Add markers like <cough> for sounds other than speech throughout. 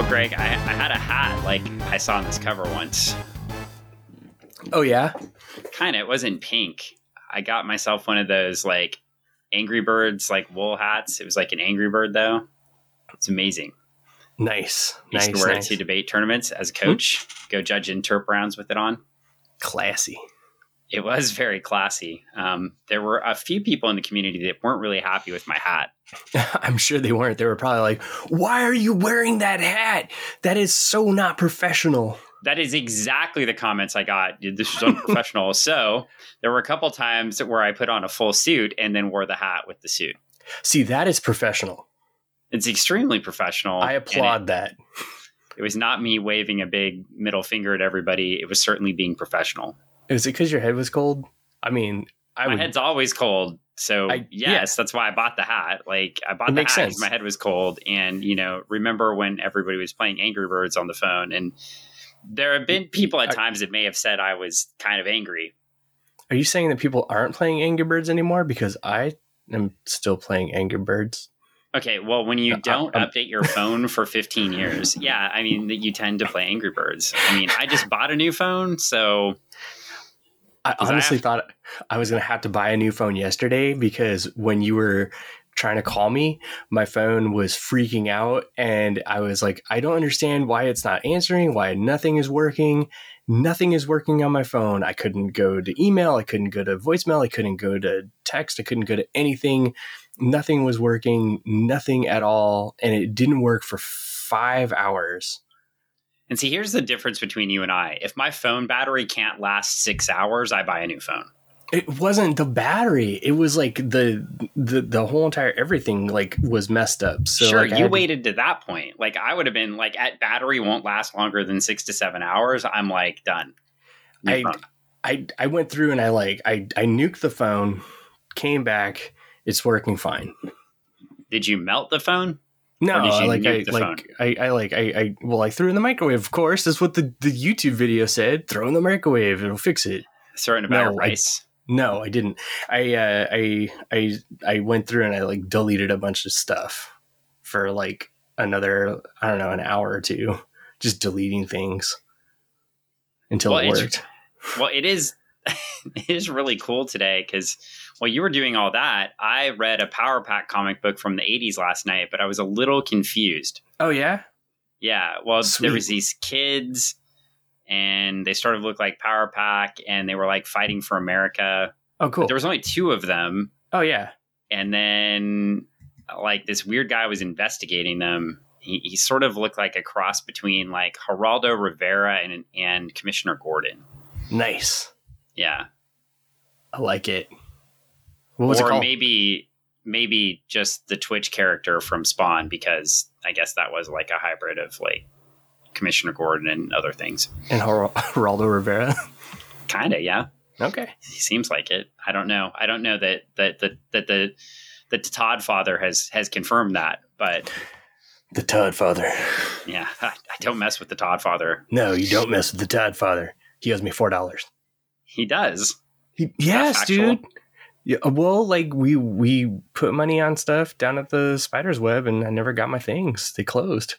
Well, Greg, I, I had a hat like I saw on this cover once. Oh yeah. Kind of. It wasn't pink. I got myself one of those like Angry Birds like wool hats. It was like an Angry Bird though. It's amazing. Nice. I used nice. to wear nice. it to debate tournaments as a coach. Hmm? Go judge interp rounds with it on. Classy. It was very classy. Um, there were a few people in the community that weren't really happy with my hat. <laughs> I'm sure they weren't. They were probably like, "Why are you wearing that hat? That is so not professional." That is exactly the comments I got. This is unprofessional. <laughs> so there were a couple times where I put on a full suit and then wore the hat with the suit. See, that is professional. It's extremely professional. I applaud that. It, it was not me waving a big middle finger at everybody. It was certainly being professional. Is it because your head was cold? I mean, I my would. head's always cold. So I- yes, that's why I bought the hat. Like I bought It the hat 'cause sense. my head was cold. And you know, remember when everybody was playing Angry Birds on the phone and there have been people at times that may have said I was kind of angry. Are you saying that people aren't playing Angry Birds anymore? Because I am still playing Angry Birds. Okay, well, when you Uh, don't um, update your phone for 15 years, yeah, I mean, that you tend to play Angry Birds. I mean, I just bought a new phone, so I I honestly have- thought I was going to have to buy a new phone yesterday because when you were trying to call me, my phone was freaking out. And I was like, I don't understand why it's not answering, why nothing is working. Nothing is working on my phone. I couldn't go to email. I couldn't go to voicemail. I couldn't go to text. I couldn't go to anything. Nothing was working, nothing at all. And it didn't work for five hours. And see, here's the difference between you and I. If my phone battery can't last six hours, I buy a new phone. It wasn't the battery. It was like the the the whole entire everything like was messed up. So sure, like, you had to- waited to that point. Like I would have been like, at battery won't last longer than six to seven hours. I'm like done. New I- phone. I I went through and I like I I nuked the phone, came back. It's working fine. Did you melt the phone? No, Or did you like I like I, I like I, I well I threw in the microwave. Of course, that's what the the YouTube video said. Throw in the microwave; it'll fix it. Throw it in a bag of No, I- rice. No, I didn't. I uh, I I I went through and I like deleted a bunch of stuff for like another I don't know an hour or two, just deleting things until Well, it worked. Well, it is <laughs> it is really cool today because while you were doing all that, I read a Power Pack comic book from the 80s last night, but I was a little confused. Oh yeah, Yeah, well, Sweet. there was these kids and they sort of looked like Power Pack and they were like fighting for America. oh cool. There was only two of them oh yeah, and then like this weird guy was investigating them. He, he sort of looked like a cross between like Geraldo Rivera and and Commissioner Gordon. nice. Yeah. I like it. What was or it called? maybe maybe just the Twitch character from Spawn because I guess that was like a hybrid of like Commissioner Gordon and other things. and Ger- <laughs> Geraldo Rivera. Kind of, yeah. okay. He seems like it. I don't know. I don't know that that that that the that the Todd father has has confirmed that, but The Todd Father. yeah, <laughs> I, I don't mess with the Todd father. No, you don't mess with the Todd Father. He owes me four dollars. He does. He, Yes, dude. Yeah, uh, well, like we we put money on stuff down at the Spider's Web, and I never got my things. They closed.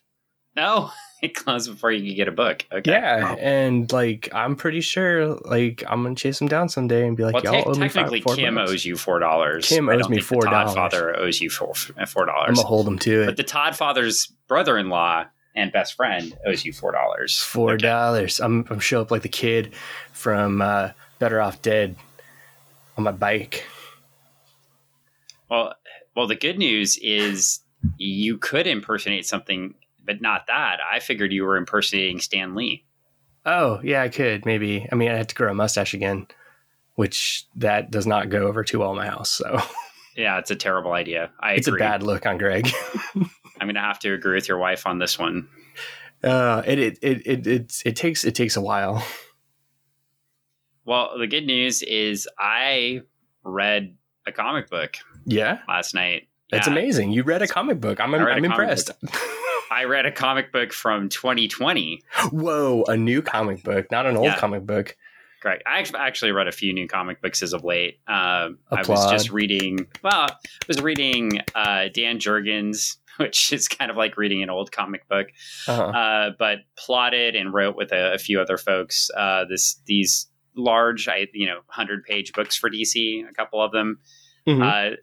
No, oh, <laughs> it closed before you could get a book. Okay. Yeah, Well, and like I'm pretty sure, like I'm gonna chase him down someday and be like, well, y'all te- owe me five, technically, four Kim bucks. owes you four dollars. Kim owes me think the Todd $4. father owes you four four dollars. I'm gonna hold him to But the Todd father's brother-in-law and best friend owes you four dollars. Four dollars. I'm I'm show up like the kid from uh, Better Off Dead on my bike. Well, well, the good news is you could impersonate something, but not that. I figured you were impersonating Stan Lee. Oh yeah, I could maybe. I mean, I had to grow a mustache again, which that does not go over too well in my house. So Yeah, it's a terrible idea. I it's agree. a bad look on Greg. <laughs> I'm going to have to agree with your wife on this one. Uh, it, it it it it it takes it takes a while. Well, the good news is I read a comic book Yeah, last night. that's Yeah, amazing. You read a comic book. I'm I read I'm impressed. <laughs> I read a comic book from 2020. Whoa, a new comic book, not an old Yeah. comic book. Correct. I act- actually read a few new comic books as of late. Um, I was just reading. Well, I was reading uh, Dan Jurgens, <laughs> which is kind of like reading an old comic book. Uh-huh. Uh, but plotted and wrote with a, a few other folks uh, this these large, I you know, hundred page books for DC. A couple of them. Mm-hmm. Uh,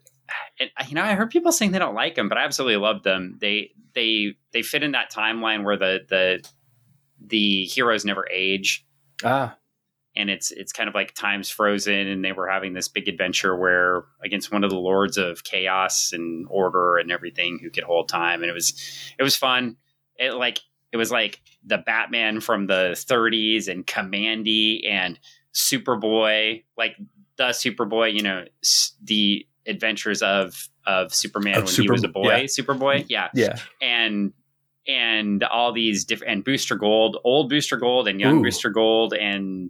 and, you know, I heard people saying they don't like them, but I absolutely love them. They they they fit in that timeline where the the the heroes never age. Ah. And it's it's kind of like time's frozen, and they were having this big adventure where against one of the lords of chaos and order and everything who could hold time, and it was it was fun. It like it was like the Batman from the 30s and Kamandi and Superboy, like the Superboy, you know, the adventures of of Superman of when Super, he was a boy, yeah. Superboy, yeah, yeah, and and all these different and Booster Gold, old Booster Gold and young Ooh. Booster Gold, and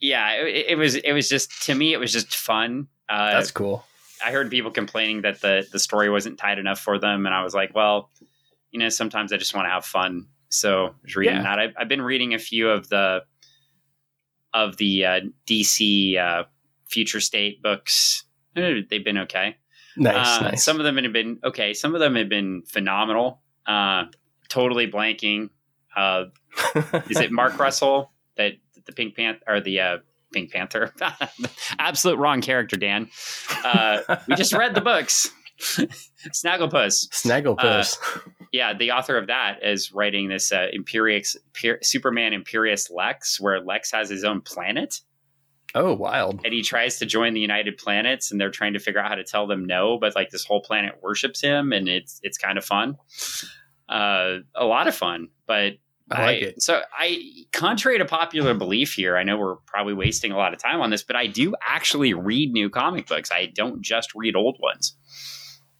yeah, it, it, was it was just to me it was just fun. Uh, That's cool. I heard people complaining that the the story wasn't tight enough for them, and I was like, well, you know, sometimes I just want to have fun. So I was reading yeah. that. I've, I've, been reading a few of the of the uh, DC uh, Future State books. They've been okay. Nice, uh, nice. Some of them have been okay. Some of them have been phenomenal. Uh, totally blanking. Uh, <laughs> is it Mark Russell that the Pink Panther or the uh, Pink Panther? <laughs> Absolute wrong character, Dan. Uh, we just read the books. <laughs> Snagglepuss. Snagglepuss. Uh, yeah, the author of that is writing this uh, Imperious Superman Imperious Lex, where Lex has his own planet. Oh, wild! And he tries to join the United Planets, and they're trying to figure out how to tell them no. But like this whole planet worships him, and it's it's kind of fun. Uh, a lot of fun, but I like I, it. So I, contrary to popular belief here, I know we're probably wasting a lot of time on this, but I do actually read new comic books. I don't just read old ones.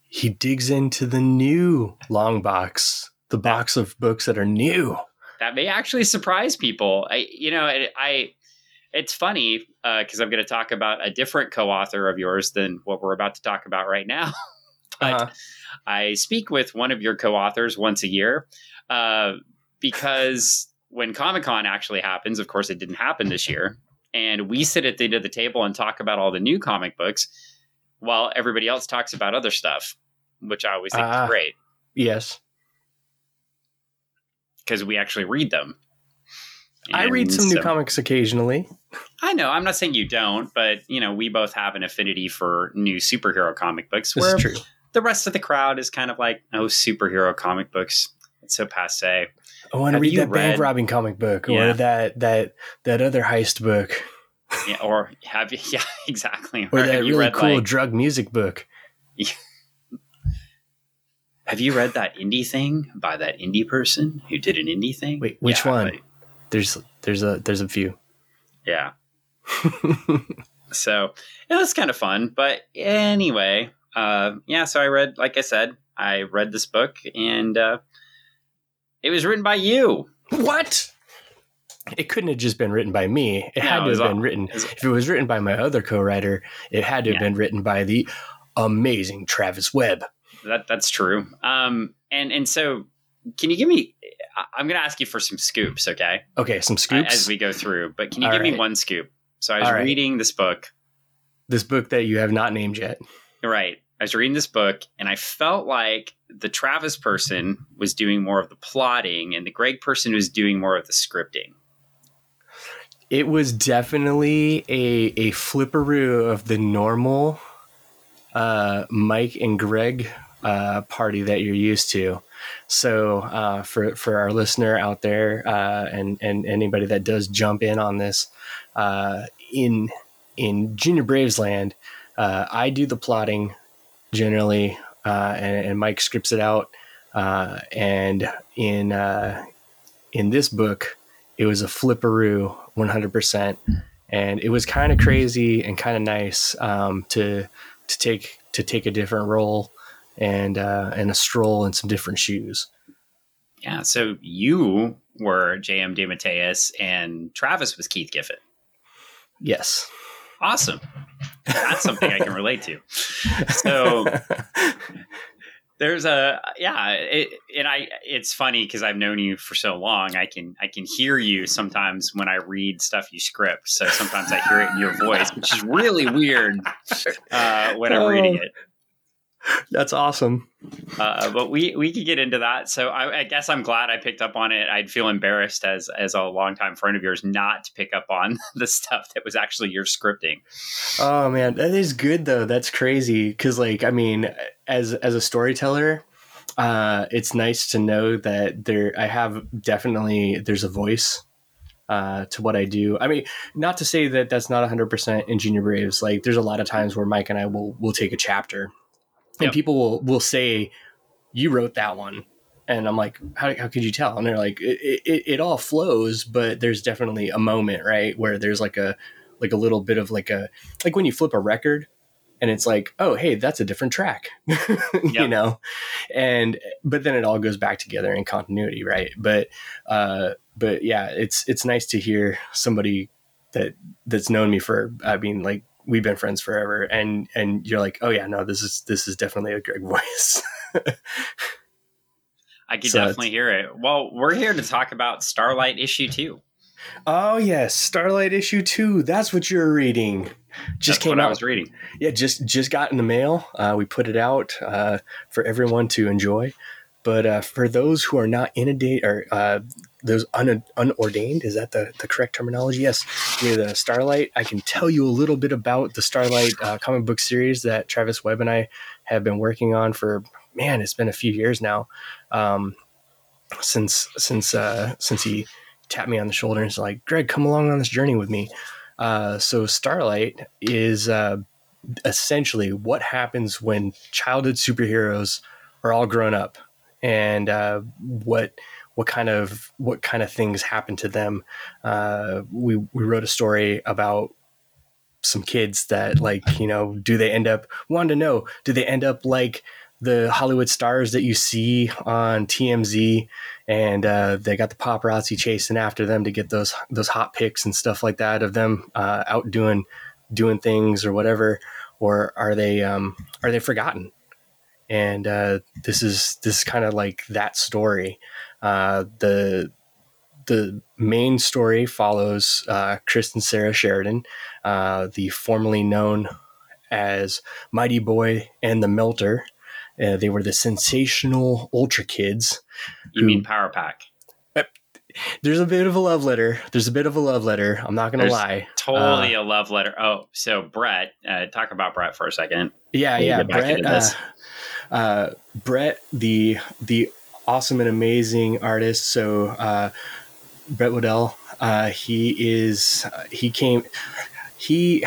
He digs into the new long box, the box of books that are new. That may actually surprise people. I, you know, I, I it's funny because uh, I'm going to talk about a different co-author of yours than what we're about to talk about right now. <laughs> but uh-huh. I speak with one of your co-authors once a year uh, because when Comic Con actually happens, of course, it didn't happen this year, and we sit at the end of the table and talk about all the new comic books while everybody else talks about other stuff, which I always think uh, is ah. great. Yes. Because we actually read them. I read some new comics occasionally. I know. I'm not saying you don't, but you know, we both have an affinity for new superhero comic books. This where true. The rest of the crowd is kind of like, oh, superhero comic books. It's so passe. I want to read that read, bank robbing comic book yeah. or that that that other heist book. yeah, or have you? <laughs> Yeah, exactly. Or, or that really cool like, drug music book. Yeah. <laughs> Have you read that indie thing by that indie person who did an indie thing? Wait, which yeah, one? there's there's a there's a few. Yeah. <laughs> so it was kind of fun, but anyway, uh, yeah. So I read, like I said, I read this book, and uh, it was written by you. What? It couldn't have just been written by me. It no, had to have been all, written. It was, if it was written by my other co-writer, it had to have been written by the amazing Travis Webb. That that's true. Um, and and so, can you give me? I'm going to ask you for some scoops, okay? Okay, some scoops as we go through. But can you All give right. me one scoop? So I was right. reading this book. This book that you have not named yet. Right. I was reading this book and I felt like the Travis person was doing more of the plotting and the Greg person was doing more of the scripting. It was definitely a a flipperoo of the normal uh, Mike and Greg uh, party that you're used to. So uh, for for our listener out there uh, and and anybody that does jump in on this uh, in in Junior Braves land, uh, I do the plotting generally, uh, and, and, Mike scripts it out. Uh, and in in this book, it was a flipperoo, 100%, and it was kind of crazy and kind of nice um, to to take to take a different role and uh, and a stroll in some different shoes. Yeah, so you were J.M. DeMatteis and Travis was Keith Giffen. Yes. Awesome. That's something I can relate to. So <laughs> there's a yeah, it, and I it's funny because I've known you for so long. I can I can hear you sometimes when I read stuff you script. So sometimes I hear it in your voice, which is really weird uh, when I'm reading oh. it. That's awesome. Uh, but we we could get into that. So I, I, guess I'm glad I picked up on it. I'd feel embarrassed as as a longtime friend of yours not to pick up on <laughs> the stuff that was actually your scripting. Oh man, that is good though. That's crazy because like I mean, as as a storyteller, uh, it's nice to know that there I have definitely there's a voice uh, to what I do. I mean, not to say that that's not 100% in Junior Braves. Like, there's a lot of times where Mike and I will will take a chapter and yep. people will will say you wrote that one. And i'm like how, how could you tell? And they're like it, it, it, all flows but there's definitely a moment right where there's like a like a little bit of like a like when you flip a record and it's like oh hey that's a different track. <laughs> Yep. you know? And but then it all goes back together in continuity right? But uh but yeah it's it's nice to hear somebody that that's known me for i mean like we've been friends forever and and you're like oh yeah no this is this is definitely a greg <laughs> voice. I can so definitely hear it. Well we're here to talk about Starlite issue 2 oh yes Starlite issue 2 that's what you're reading. Just that's came out i was reading. Yeah just just got in the mail. Uh, we put it out uh, for everyone to enjoy but uh, for those who are not inundated or uh, those un- unordained, is that the, the correct terminology? Yes. With uh, Starlite, I can tell you a little bit about the Starlite uh, comic book series that Travis Webb and I have been working on for, man, it's been a few years now. Um, since since uh, since he tapped me on the shoulder and was like, Greg, come along on this journey with me. Uh, so Starlite is essentially what happens when childhood superheroes are all grown up and uh, what what kind of what kind of things happen to them. Uh, we we wrote a story about some kids that like you know do they end up wanted to know do they end up like the Hollywood stars that you see on TMZ, and uh, they got the paparazzi chasing after them to get those those hot pics and stuff like that of them uh, out doing doing things or whatever, or are they um, are they forgotten? And uh, this is this is kind of like that story. Uh, the the main story follows uh, Chris and Sarah Sheridan, uh, the formerly known as Mighty Boy and the Melter. Uh, they were the sensational Ultra Kids. You who, mean Power Pack? there's a bit of a love letter. There's a bit of a love letter. I'm not going to lie. Totally uh, a love letter. Oh, so Brett, uh, talk about Brett for a second. Yeah, yeah. Brett, uh, uh, Brett, the the awesome and amazing artist. So uh, Brett Weldele, uh, he is he came he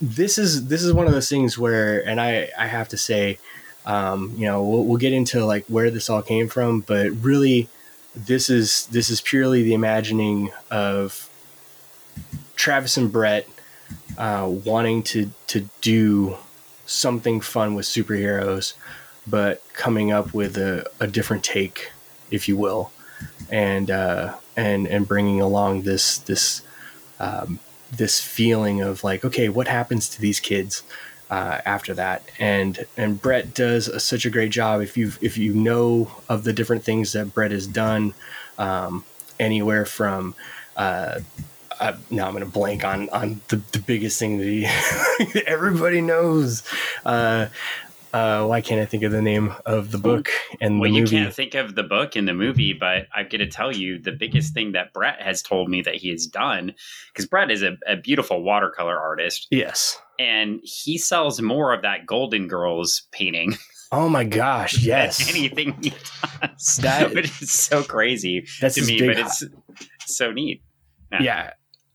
this is this is one of those things where and I I have to say um, you know we'll, we'll get into like where this all came from, but really this is this is purely the imagining of Travis and Brett uh, wanting to to do something fun with superheroes but coming up with a, a different take, if you will, and uh, and and bringing along this this um, this feeling of like, okay, what happens to these kids uh, after that? And and Brett does a, such a great job. If you if you know of the different things that Brett has done, um, anywhere from uh, uh, now I'm going to blank on on the, the biggest thing that he <laughs> everybody knows. Uh, uh, why can't I think of the name of the book and well, the movie? you can't think of the book and the movie, but I'm going to tell you the biggest thing that Brett has told me that he has done, because Brett is a, a, beautiful watercolor artist. Yes, and he sells more of that Golden Girls painting. <laughs> Oh my gosh! Yes, anything he does. That <laughs> but it's so crazy that's to me, but it's so neat. Yeah. yeah.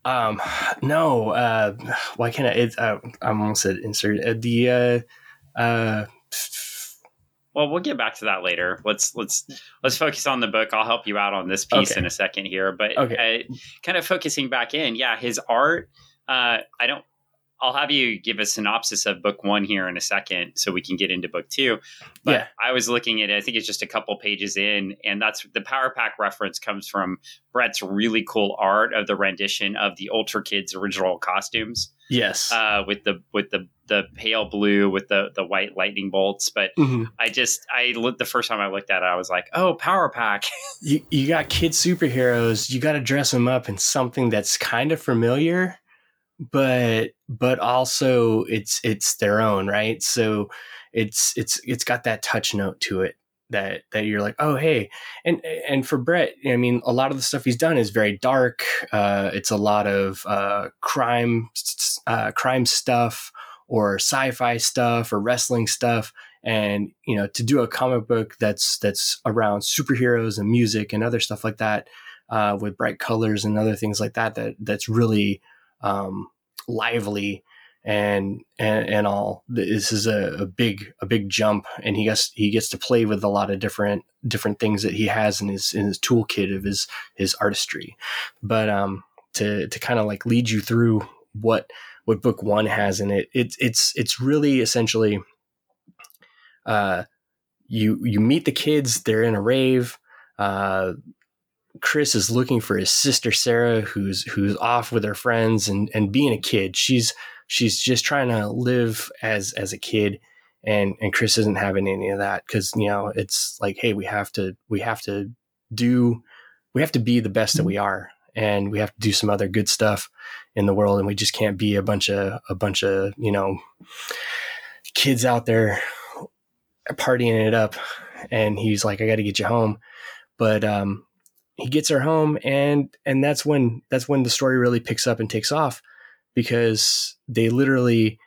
Um, no, uh, why can't I? It's, uh, I almost said insert uh, the, uh, uh, well, we'll get back to that later. Let's let's let's focus on the book. I'll help you out on this piece okay. in a second here, but okay. uh, kind of focusing back in, yeah, his art. Uh, I don't I'll have you give a synopsis of book one here in a second so we can get into book two. But yeah. I was looking at it, I think it's just a couple pages in, and that's the Power Pack reference comes from Brett's really cool art of the rendition of the Ultra Kids original costumes. Yes. Uh, with the with the the pale blue with the the white lightning bolts. But mm-hmm. I just I looked the first time I looked at it, I was like, oh, Power Pack. <laughs> you you got kid superheroes, you gotta dress them up in something that's kind of familiar but but also it's it's their own, right? So it's it's it's got that touch note to it that that you're like, oh hey, and and for Brett, I mean, a lot of the stuff he's done is very dark. Uh, it's a lot of uh, crime uh, crime stuff or sci-fi stuff or wrestling stuff and you know to do a comic book that's that's around superheroes and music and other stuff like that uh, with bright colors and other things like that that that's really um, lively and and and all. This is a, a, big a big jump and he gets he gets to play with a lot of different different things that he has in his in his toolkit of his his artistry. But um to to kind of like lead you through what what book one has in it it's it's it's really essentially uh you you meet the kids they're in a rave uh Chris is looking for his sister Sarah, who's who's off with her friends and and being a kid. She's she's just trying to live as as a kid and and Chris isn't having any of that cuz you know it's like hey we have to we have to do we have to be the best that we are and we have to do some other good stuff in the world and we just can't be a bunch of a bunch of you know kids out there partying it up and he's like I got to get you home but um he gets her home and and that's when that's when the story really picks up and takes off because they literally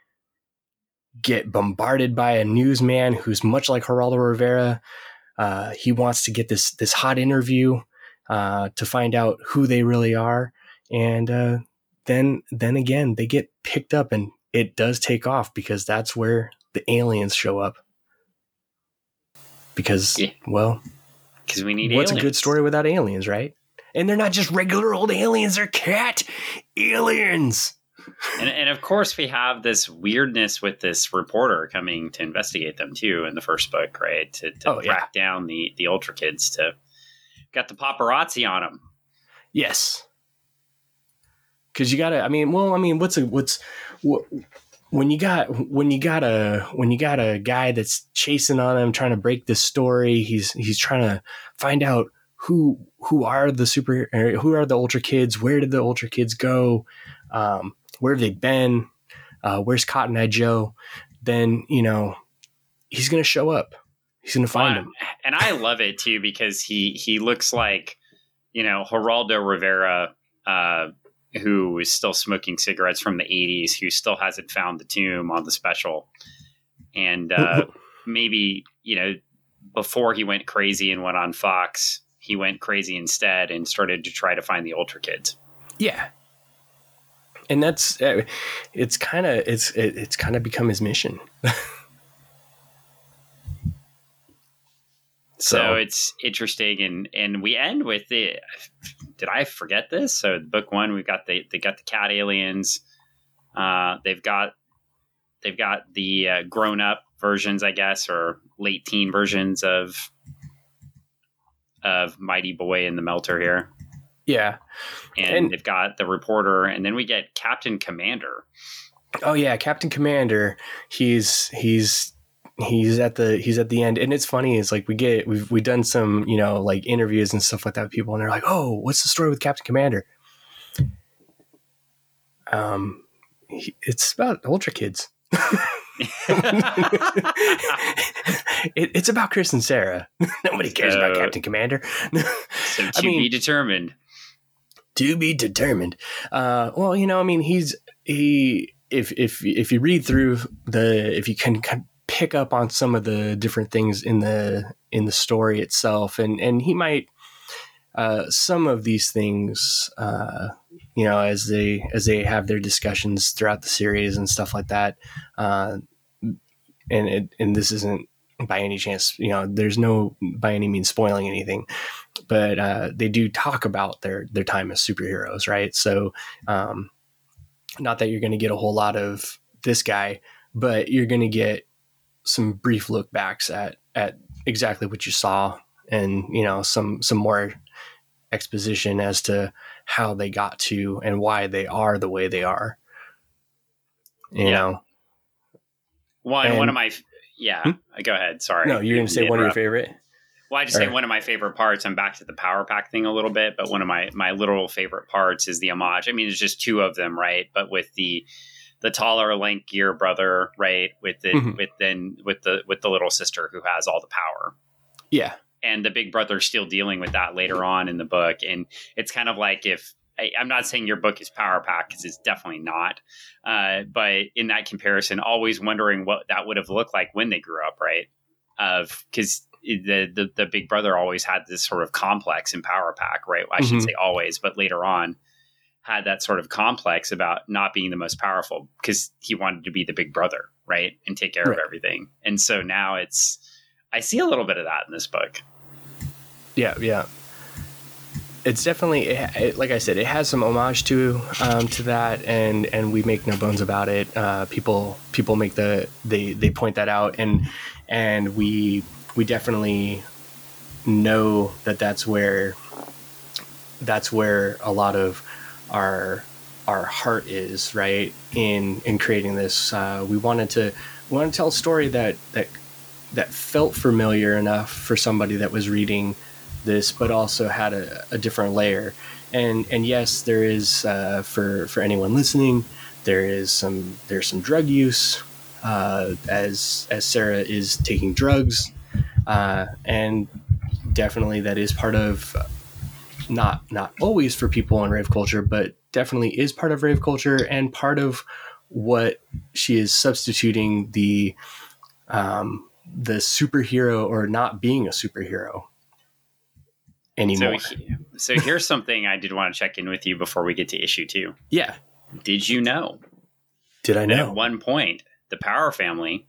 get bombarded by a newsman who's much like Geraldo Rivera. Uh, he wants to get this this hot interview uh, to find out who they really are, and uh, then then again they get picked up, and it does take off because that's where the aliens show up. Because yeah. well, because we need. What's aliens. a good story without aliens, right? And they're not just regular old aliens; they're cat aliens and, and of course, we have this weirdness with this reporter coming to investigate them too in the first book, right? To, to oh, track yeah. down the the ultra kids. To got the paparazzi on them. Yes, because you gotta. I mean, well, I mean, what's a what's what, when you got when you got a when you got a guy that's chasing on him, trying to break this story. He's he's trying to find out who who are the super who are the ultra kids where did the ultra kids go um, where have they been? Uh, where's Cotton Eye Joe? Then you know he's going to show up. He's going to find him. And I love it too because he he looks like you know Geraldo Rivera, uh, who is still smoking cigarettes from the '80s, who still hasn't found the tomb on the special, and uh, maybe you know before he went crazy and went on Fox, he went crazy instead and started to try to find the Ultra Kids. Yeah, and that's uh, it's kind of it's it's kind of become his mission. <laughs> so, so, it's interesting, and and we end with the. Did I forget this? So book one, we've got the they got the cat aliens. Uh, they've got they've got the uh, grown up versions, I guess, or late teen versions of of Mighty Boy and the Melter here. Yeah. And, and, they've got the reporter, and then we get Captain Commander. Oh yeah, Captain Commander. He's he's he's at the he's at the end, and it's funny. It's like we get we've we've done some you know like interviews and stuff like that with people, and they're like, oh, what's the story with Captain Commander? Um, he, it's about Ultra Kids. <laughs> it, it's about Chris and Sarah. <laughs> Nobody cares so, about Captain Commander. <laughs> so <laughs> to I mean, be determined to be determined. Uh, well, you know, I mean, he's he. If if if you read through the, if you can pick up on some of the different things in the in the story itself, and and he might uh, some of these things, uh, you know, as they as they have their discussions throughout the series and stuff like that. Uh, and it, and this isn't by any chance, you know, there's no by any means spoiling anything, but uh, they do talk about their their time as superheroes, right? So, um, not that you're going to get a whole lot of this guy, but you're going to get some brief look backs at at exactly what you saw, and you know some some more exposition as to how they got to and why they are the way they are. You yeah. know, one and, one of my yeah, hmm? go ahead. Sorry. No, you're going to say one of your favorite. Well, I just say one of my favorite parts. I'm back to the power pack thing a little bit, but one of my my literal favorite parts is the homage. I mean, there's just two of them, right? But with the the taller, lankier brother, right? With the mm-hmm. with then with the with the little sister who has all the power. Yeah, and the big brother still dealing with that later on in the book, and it's kind of like if I, am not saying your book is power pack because it's definitely not. Uh, but in that comparison, always wondering what that would have looked like when they grew up, right? Of because the, the, the big brother always had this sort of complex in Power Pack, right? I shouldn't mm-hmm. say always, but later on had that sort of complex about not being the most powerful because he wanted to be the big brother, right, and take care right. of everything. And so now it's I see a little bit of that in this book. Yeah, yeah. It's definitely it, it, like I said, it has some homage to um, to that, and and we make no bones about it. Uh, people people make the they they point that out, and and we we definitely know that that's where that's where a lot of our our heart is right in in creating this uh, we wanted to we wanted to tell a story that that that felt familiar enough for somebody that was reading this but also had a, a different layer. And and yes there is uh, for for anyone listening there is some there's some drug use uh, as as Sarah is taking drugs uh, and definitely that is part of not not always for people in rave culture, but definitely is part of rave culture and part of what she is substituting the um, the superhero or not being a superhero anymore. So, so here's something I did want to check in with you before we get to issue two. Yeah. Did you know? Did I know? At one point, the Power family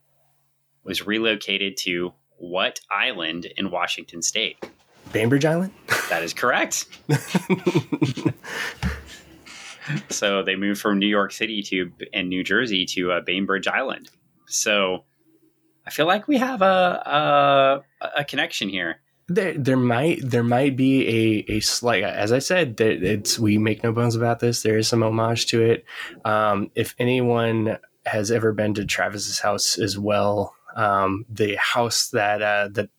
was relocated to what island in Washington State? Bainbridge Island? <laughs> That is correct. <laughs> so they moved from New York City to and New Jersey to uh, Bainbridge Island. So I feel like we have a a, a connection here. There, there might there might be a, a slight as I said that it's we make no bones about this. There is some homage to it. Um, if anyone has ever been to Travis's house as well um, the house that uh, that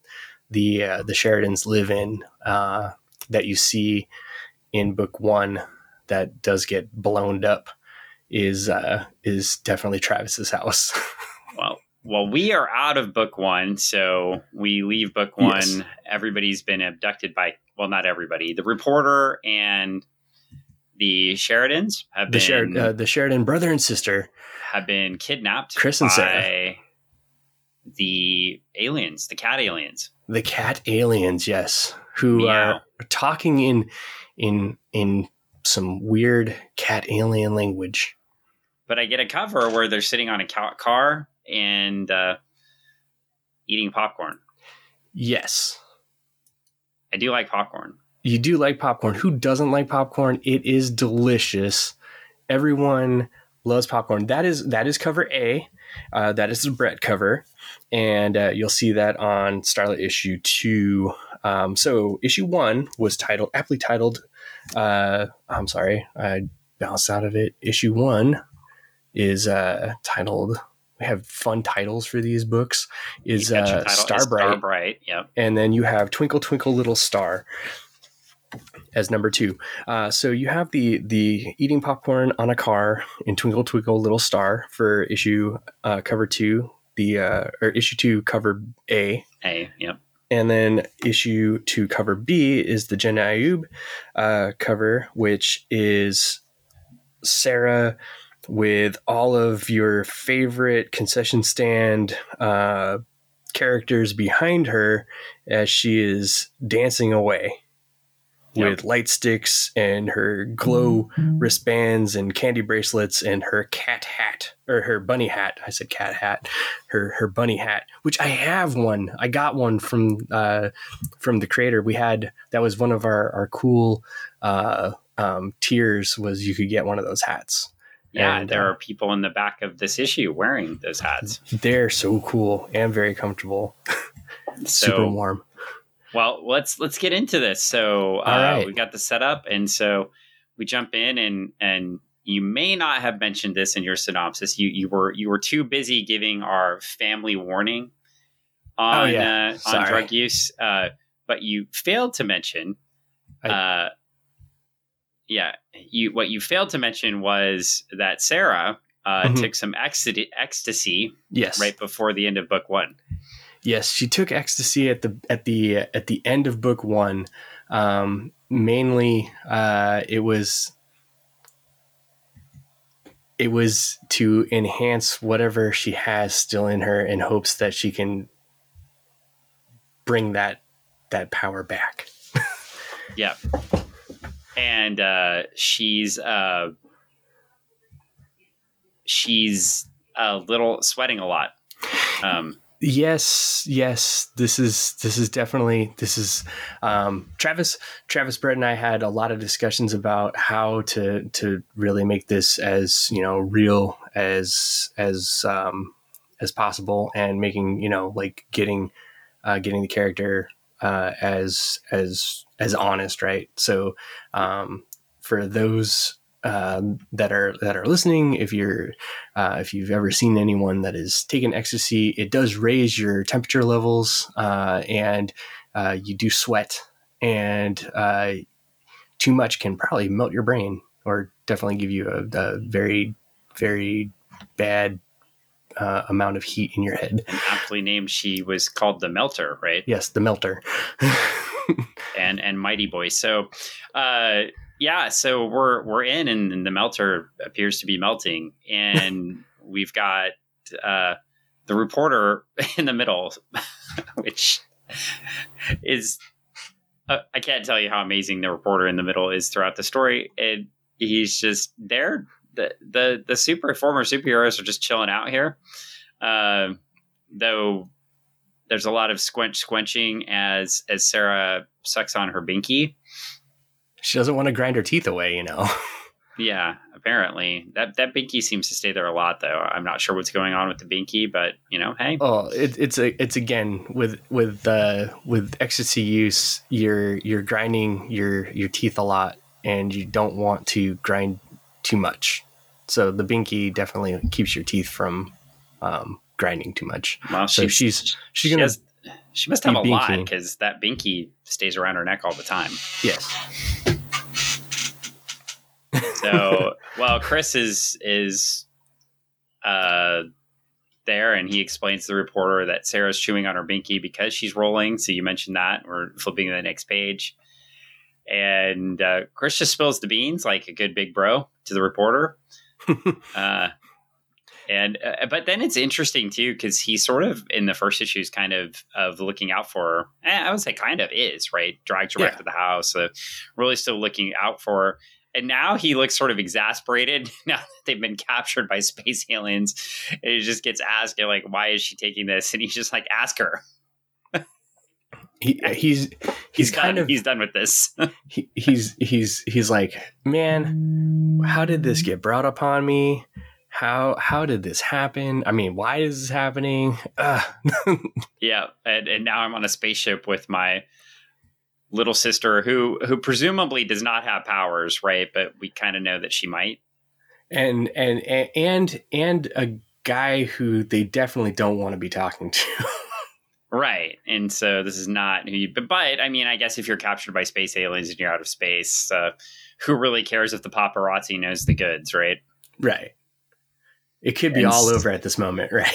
the uh, the Sheridans live in uh, that you see in book one that does get blown up is uh, is definitely Travis's house. <laughs> well, well, we are out of book one, so we leave book one. Yes. Everybody's been abducted by well, not everybody. The reporter and the Sheridans have the been Sher- uh, the Sheridan brother and sister have been kidnapped. Chris and Sarah the aliens, the cat aliens. The cat aliens, yes, who Meow. are talking in in in some weird cat alien language. But I get a cover where they're sitting on a car and uh, eating popcorn. Yes, I do like popcorn. You do like popcorn. Who doesn't like popcorn? It is delicious. Everyone loves popcorn. That is that is cover A. Uh, that is the Brett cover, and uh, you'll see that on Starlite issue two. Um, so issue one was titled aptly titled. Uh, I'm sorry, I bounced out of it. Issue one is uh, titled. Have fun titles for these books. Is uh, Starbright. Starbright, yep. And then you have Twinkle Twinkle Little Star as number two. Uh, so you have the the eating popcorn on a car in Twinkle Twinkle Little Star for issue uh, cover two, the uh, or issue two cover A. A, yep. And then issue two cover B is the Jen Ayub uh, cover, which is Sarah with all of your favorite concession stand uh, characters behind her as she is dancing away yep. with light sticks and her glow mm-hmm. wristbands and candy bracelets and her cat hat or her bunny hat. I said cat hat. Her her bunny hat, which I have one. I got one from uh, from the creator. We had that was one of our our cool uh, um, tiers was you could get one of those hats. Yeah, and, there uh, are people in the back of this issue wearing those hats. <laughs> They're so cool and very comfortable. <laughs> So, Super warm. Well, let's let's get into this. So uh, right. we got the setup, and so we jump in, and and you may not have mentioned this in your synopsis. You you were you were too busy giving our family warning on oh, yeah. uh, on drug use. Uh, but you failed to mention, I, uh, yeah, you what you failed to mention was that Sarah uh, mm-hmm. took some ecstasy, ecstasy, yes, right before the end of book one. Yes, she took ecstasy at the at the at the end of book one. Um, mainly, uh, it was it was to enhance whatever she has still in her in hopes that she can bring that that power back. <laughs> yeah. And uh, she's uh, she's a little sweating a lot. Um, yes, yes, this is this is definitely this is um, Travis Travis Brett and I had a lot of discussions about how to to really make this as you know real as as um, as possible and making you know like getting uh, getting the character uh, as as as honest, right? So um, for those uh, that are that are listening, if you're uh, if you've ever seen anyone that has taken ecstasy, it does raise your temperature levels uh, and uh, you do sweat, and uh, too much can probably melt your brain or definitely give you a, a very very bad uh, amount of heat in your head. Aptly named, she was called the Melter, right? Yes, the Melter. <laughs> and and Mighty Boy. So, uh, yeah, so we're we're in, and, and the Melter appears to be melting, and <laughs> we've got uh, the reporter <laughs> in the middle, <laughs> which is uh, I can't tell you how amazing the reporter in the middle is throughout the story, and he's just there the the the super former superheroes are just chilling out here. Uh, though there's a lot of squench squenching as as Sarah sucks on her binky. She doesn't want to grind her teeth away, you know. <laughs> yeah, apparently that that binky seems to stay there a lot, though. I'm not sure what's going on with the binky, but you know, hey. Oh, it, it's a it's again with with uh, with ecstasy use, you're you're grinding your your teeth a lot, and you don't want to grind too much. So the binky definitely keeps your teeth from um, grinding too much. Well, so she's she's, she's gonna. She, has, she must have a binky. lot because that binky stays around her neck all the time. Yes. so <laughs> well, Chris is is uh there and he explains to the reporter that Sarah's chewing on her binky because she's rolling. So you mentioned that. We're flipping to the next page and uh, Chris just spills the beans like a good big bro to the reporter. <laughs> uh, and uh, but then it's interesting too because he sort of in the first issue is kind of of looking out for her. Eh, I would say kind of is right. Drags her yeah. back to the house, uh, really still looking out for her. And now he looks sort of exasperated <laughs> now that they've been captured by space aliens. And he just gets asked, like, why is she taking this? And he's just like, ask her he, <laughs> he's he's, he's kind done. of he's done with this. <laughs> he, he's he's he's like, man, how did this get brought upon me? How how did this happen? I mean, why is this happening? <laughs> yeah, and, and now I'm on a spaceship with my little sister, who who presumably does not have powers, right? But we kind of know that she might. And and and and a guy who they definitely don't want to be talking to. <laughs> Right. And so this is not who you, but, but I mean, I guess if you're captured by space aliens and you're out of space, uh, who really cares if the paparazzi knows the goods, right? Right. It could be and all over at this moment, <laughs> right?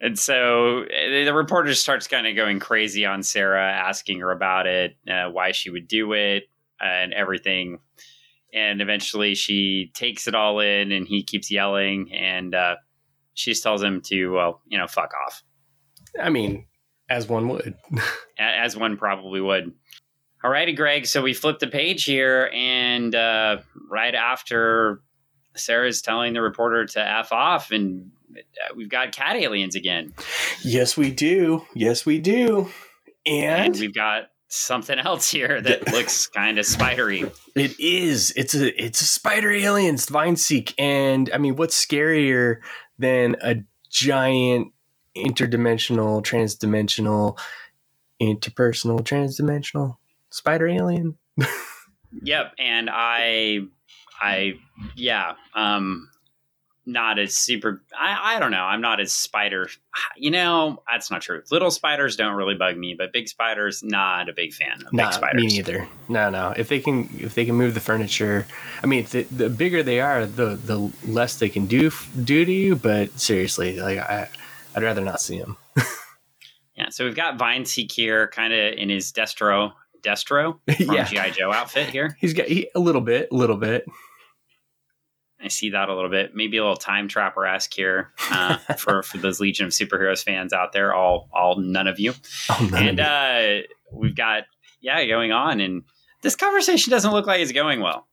and so eh, the reporter starts kind of going crazy on Sarah, asking her about it, uh, why she would do it, and everything. And eventually she takes it all in and he keeps yelling and uh, she just tells him to, well, you know, fuck off. I mean, as one would. <laughs> as one probably would. All righty, Greg. So we flipped the page here, and uh, right after Sarah's telling the reporter to F off, and uh, we've got cat aliens again. Yes, we do. Yes, we do. And, and we've got something else here that looks kind of spidery. It is. It's a it's a spider aliens, Vineseek. And I mean, what's scarier than a giant interdimensional, transdimensional, interpersonal, transdimensional spider alien. <laughs> yep, and I, I, yeah, um, not as super. I, I don't know. I'm not as spider. You know, that's not true. Little spiders don't really bug me, but big spiders, not a big fan of nah, big spiders. Me neither. No, no. If they can, if they can move the furniture, I mean, the, the bigger they are, the the less they can do do to you. But seriously, like I, I'd rather not see them. <laughs> yeah. So we've got Vineseek here, kind of in his Destro Destro from <laughs> yeah. GI Joe outfit here. He's got he, a little bit, a little bit. I see that a little bit. Maybe a little time trapper esque here uh, <laughs> for for those Legion of Superheroes fans out there. All all none of you. Oh, and uh, we've got yeah going on, and this conversation doesn't look like it's going well.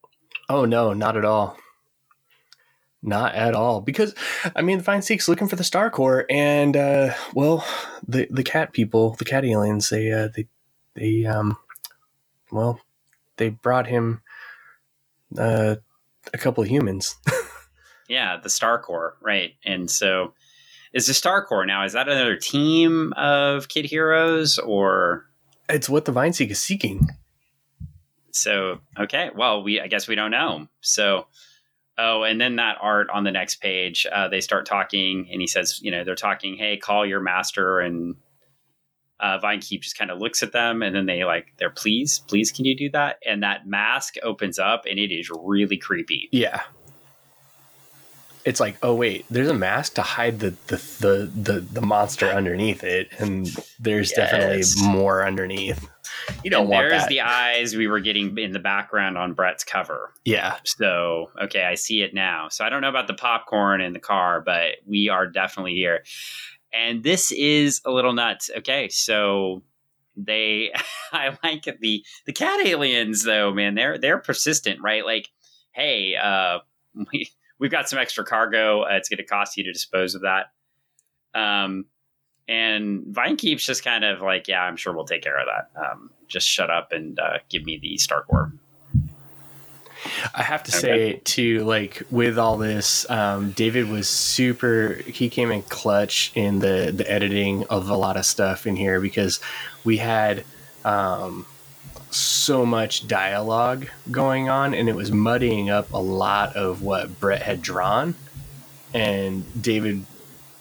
Oh no, not at all. Not at all. Because I mean, the Vineseek's looking for the Star Core, and uh, well, the the cat people, the cat aliens, they uh, they they um, well, they brought him uh a couple of humans. <laughs> yeah, the Star Core, right? And so, is the Star Core now? Is that another team of Kid Heroes, or it's what the Vineseek is seeking? So okay, well, we I guess we don't know. So. Oh, and then that art on the next page, uh, they start talking, and he says, you know, they're talking, hey, call your master, and uh, Vinekeep just kind of looks at them and then they like, they're please, please, can you do that? And that mask opens up and it is really creepy. Yeah. It's like, oh wait, there's a mask to hide the the the the, the monster underneath it, and there's yes. definitely more underneath. You don't and want there's that. the eyes we were getting in the background on Brett's cover. Yeah. So okay, I see it now. So I don't know about the popcorn in the car, but we are definitely here and this is a little nuts. Okay, so they <laughs> I like the the cat aliens though, man. They're they're persistent, right? Like, hey, uh, <laughs> we we've got some extra cargo. Uh, it's going to cost you to dispose of that. Um, and Vine keeps just kind of like, yeah, I'm sure we'll take care of that. Um, just shut up and uh, give me the Star Core. I have to say too, like with all this, um, David was super. He came in clutch in the the editing of a lot of stuff in here because we had um, so much dialogue going on, and it was muddying up a lot of what Brett had drawn. And David,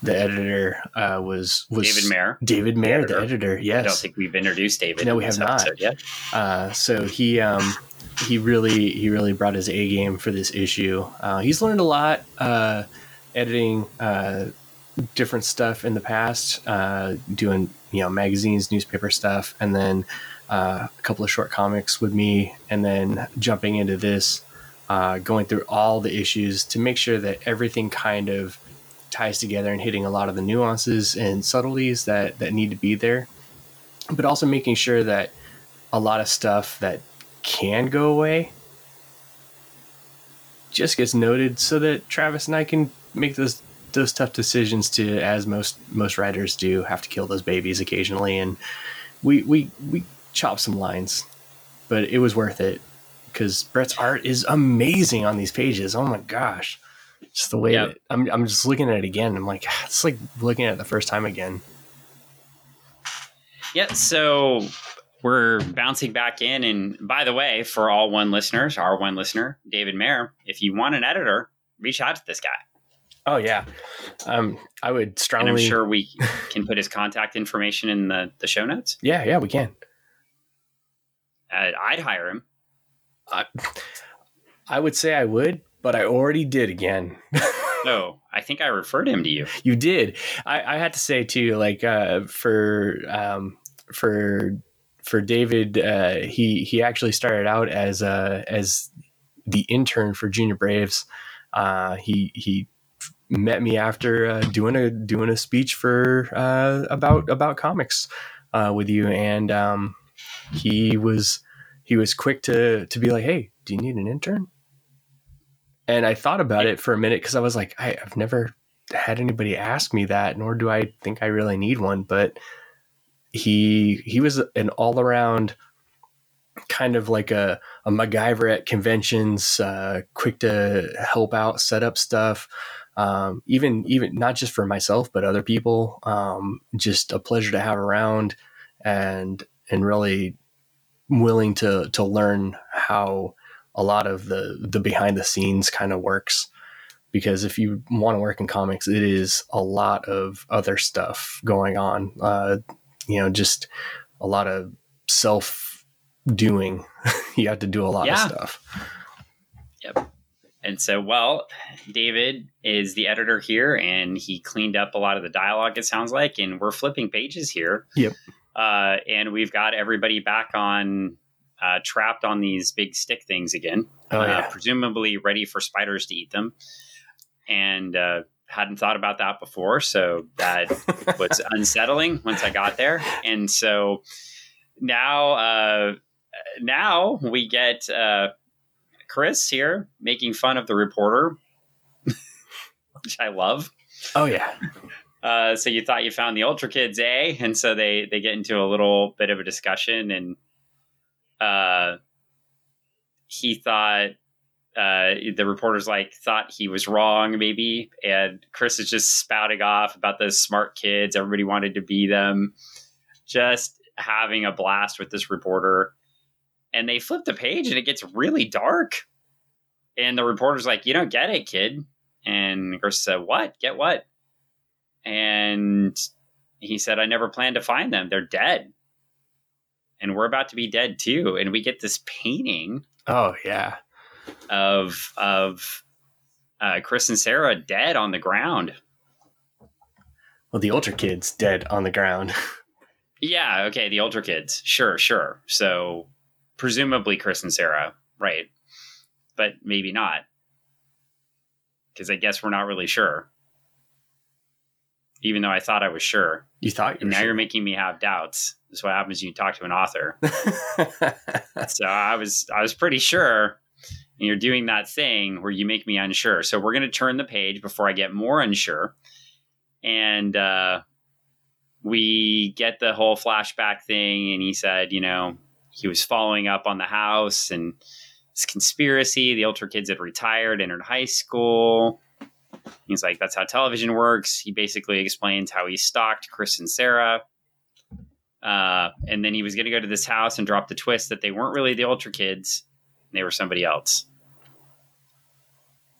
the editor, uh, was was David Mair. David Mair, the editor. the editor. Yes, I don't think we've introduced David. No, we have not yet. Uh, so he. Um, he really he really brought his A game for this issue. Uh, he's learned a lot uh, editing uh, different stuff in the past, uh, doing you know magazines, newspaper stuff, and then uh, a couple of short comics with me, and then jumping into this, uh, going through all the issues to make sure that everything kind of ties together and hitting a lot of the nuances and subtleties that that need to be there, but also making sure that a lot of stuff that can go away just gets noted so that Travis and I can make those those tough decisions to as most most writers do have to kill those babies occasionally. And we we we chop some lines but it was worth it because Brett's art is amazing on these pages. Oh my gosh. Just the way that I'm, I'm just looking at it again. I'm like <sighs> it's like looking at it the first time again. Yeah so we're bouncing back in. And by the way, for all one listeners, our one listener, David Mair, if you want an editor, reach out to this guy. Oh yeah, um, I would strongly. And I'm sure we <laughs> can put his contact information in the the show notes. Yeah, yeah, we can. Uh, I'd hire him. I, I would say I would, but I already did again. no, <laughs> I think I referred him to you. You did. I, I had to say too, like uh, for um, for for David, uh, he he actually started out as uh, as the intern for Junior Braves. Uh, he he met me after uh, doing a doing a speech for uh, about about comics uh, with you, and um, he was he was quick to to be like, "Hey, do you need an intern?" And I thought about it for a minute because I was like, I, I've never had anybody ask me that, nor do I think I really need one, but he he was an all around kind of like a, a MacGyver at conventions, uh, quick to help out, set up stuff. Um, even even not just for myself, but other people. Um, just a pleasure to have around, and and really willing to to learn how a lot of the the behind the scenes kind of works. because if you want to work in comics, it is a lot of other stuff going on. Uh, you know, just a lot of self doing. <laughs> you have to do a lot yeah. of stuff. Yep. And so, well, David is the editor here, and he cleaned up a lot of the dialogue. It sounds like, and we're flipping pages here. Yep. Uh, and we've got everybody back on, uh, trapped on these big stick things again. Oh, uh, yeah. uh, presumably ready for spiders to eat them. And uh, hadn't thought about that before, so that <laughs> was unsettling once I got there. And so now, uh, now we get uh, Chris here making fun of the reporter, <laughs> which I love. Oh yeah. Uh, so you thought you found the Ultra Kids, eh? And so they they get into a little bit of a discussion, and uh, he thought uh, the reporters like thought he was wrong, maybe, and Chris is just spouting off about those smart kids. Everybody wanted to be them. Just having a blast with this reporter and they flip the page and it gets really dark. And the reporter's like, You don't get it, kid. And Chris said, What? Get what? And he said, I never planned to find them. They're dead. And we're about to be dead too. And we get this painting. Oh, yeah. Of, of, uh, Chris and Sarah dead on the ground. Well, the Ultra Kids dead on the ground. <laughs> yeah, okay, the Ultra Kids. Sure, sure. So presumably Chris and Sarah, right? But maybe not. Because I guess we're not really sure. Even though I thought I was sure. You thought you and now sure. you're making me have doubts. That's what happens when you talk to an author. <laughs> so I was I was pretty sure. And you're doing that thing where you make me unsure. So we're gonna turn the page before I get more unsure. And uh we get the whole flashback thing, and he said, you know, he was following up on the house and this conspiracy. The Ultra Kids had retired, entered high school. He's like, that's how television works. He basically explains how he stalked Chris and Sarah. Uh, and then he was going to go to this house and drop the twist that they weren't really the Ultra Kids, they were somebody else.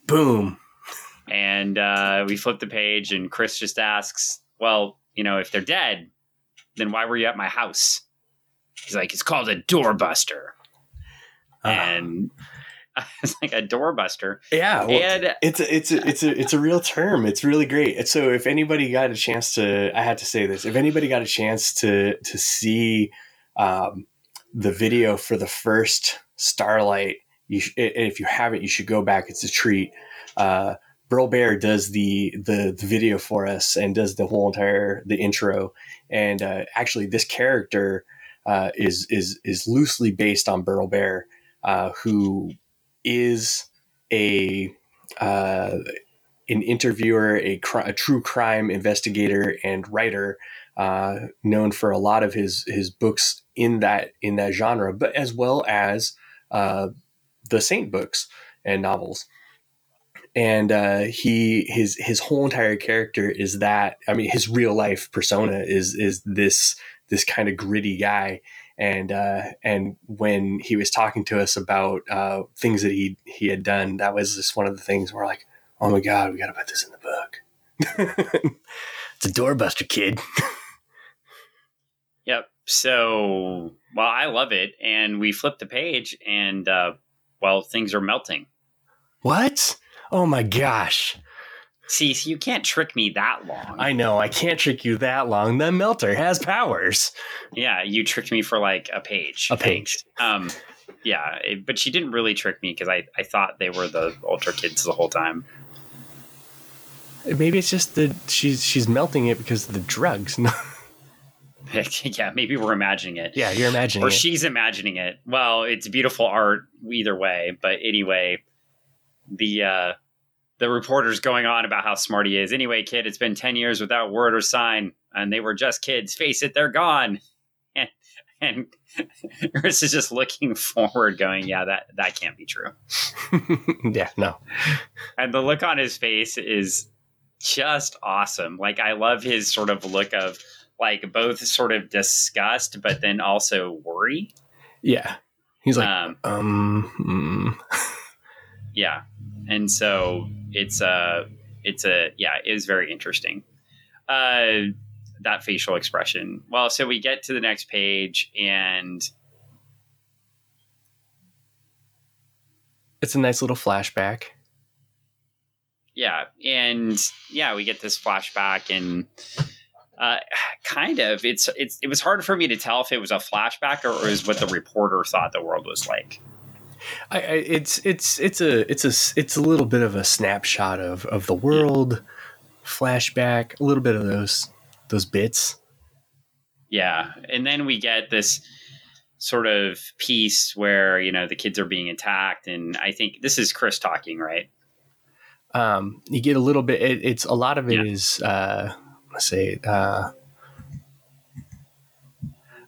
Boom. And uh, we flip the page, and Chris just asks, Well, you know, if they're dead, then why were you at my house? He's like, it's called a doorbuster. Uh, and <laughs> it's like a doorbuster. Yeah, well, and it's a, it's a, it's a it's a real term. It's really great. And so if anybody got a chance to, I had to say this. If anybody got a chance to to see um, the video for the first Starlite, you sh- if you haven't, you should go back. It's a treat. Uh, Burl Barer does the, the, the video for us and does the whole entire the intro. And uh, actually, this character uh, is is is loosely based on Burl Barer, uh, who is a uh, an interviewer, a, cr- a, true crime investigator and writer, uh, known for a lot of his his books in that in that genre, but as well as uh, the Saint books and novels. And uh, he his his whole entire character is that I mean his real life persona is is this this kind of gritty guy. And uh, and when he was talking to us about uh, things that he he had done, that was just one of the things where like, oh my god, we got to put this in the book. <laughs> it's a doorbuster, kid. yep. So, well, I love it, and we flip the page, and well, things are melting. What? Oh my gosh! See, you can't trick me that long. I know, I can't trick you that long. The melter has powers. Yeah, you tricked me for like a page. A page. Um, yeah, it, but she didn't really trick me because I, I thought they were the Ultra Kids the whole time. Maybe it's just that she's she's melting it because of the drugs. <laughs> <laughs> yeah, maybe we're imagining it. Yeah, you're imagining or it. she's imagining it. Well, it's beautiful art either way, but anyway, the uh the reporter's going on about how smart he is. Anyway, kid, it's been 10 years without word or sign, and they were just kids. Face it, they're gone. <laughs> And, and <laughs> Chris is just looking forward, going, Yeah, that, that can't be true. yeah, no. And the look on his face is just awesome. Like, I love his sort of look of like both sort of disgust, but then also worry. Yeah. He's like, um, um mm. <laughs> yeah and so it's a it's a yeah it is very interesting uh that facial expression well so we get to the next page and it's a nice little flashback yeah and yeah we get this flashback and uh, <sighs> kind of it's it's it was hard for me to tell if it was a flashback or it was what the reporter thought the world was like I, I, it's it's it's a it's a it's a little bit of a snapshot of of the world, flashback, a little bit of those those bits. Yeah, and then we get this sort of piece where you know the kids are being attacked, and I think this is Chris talking, right? Um, you get a little bit. It, it's a lot of it yeah. is uh, let's say uh,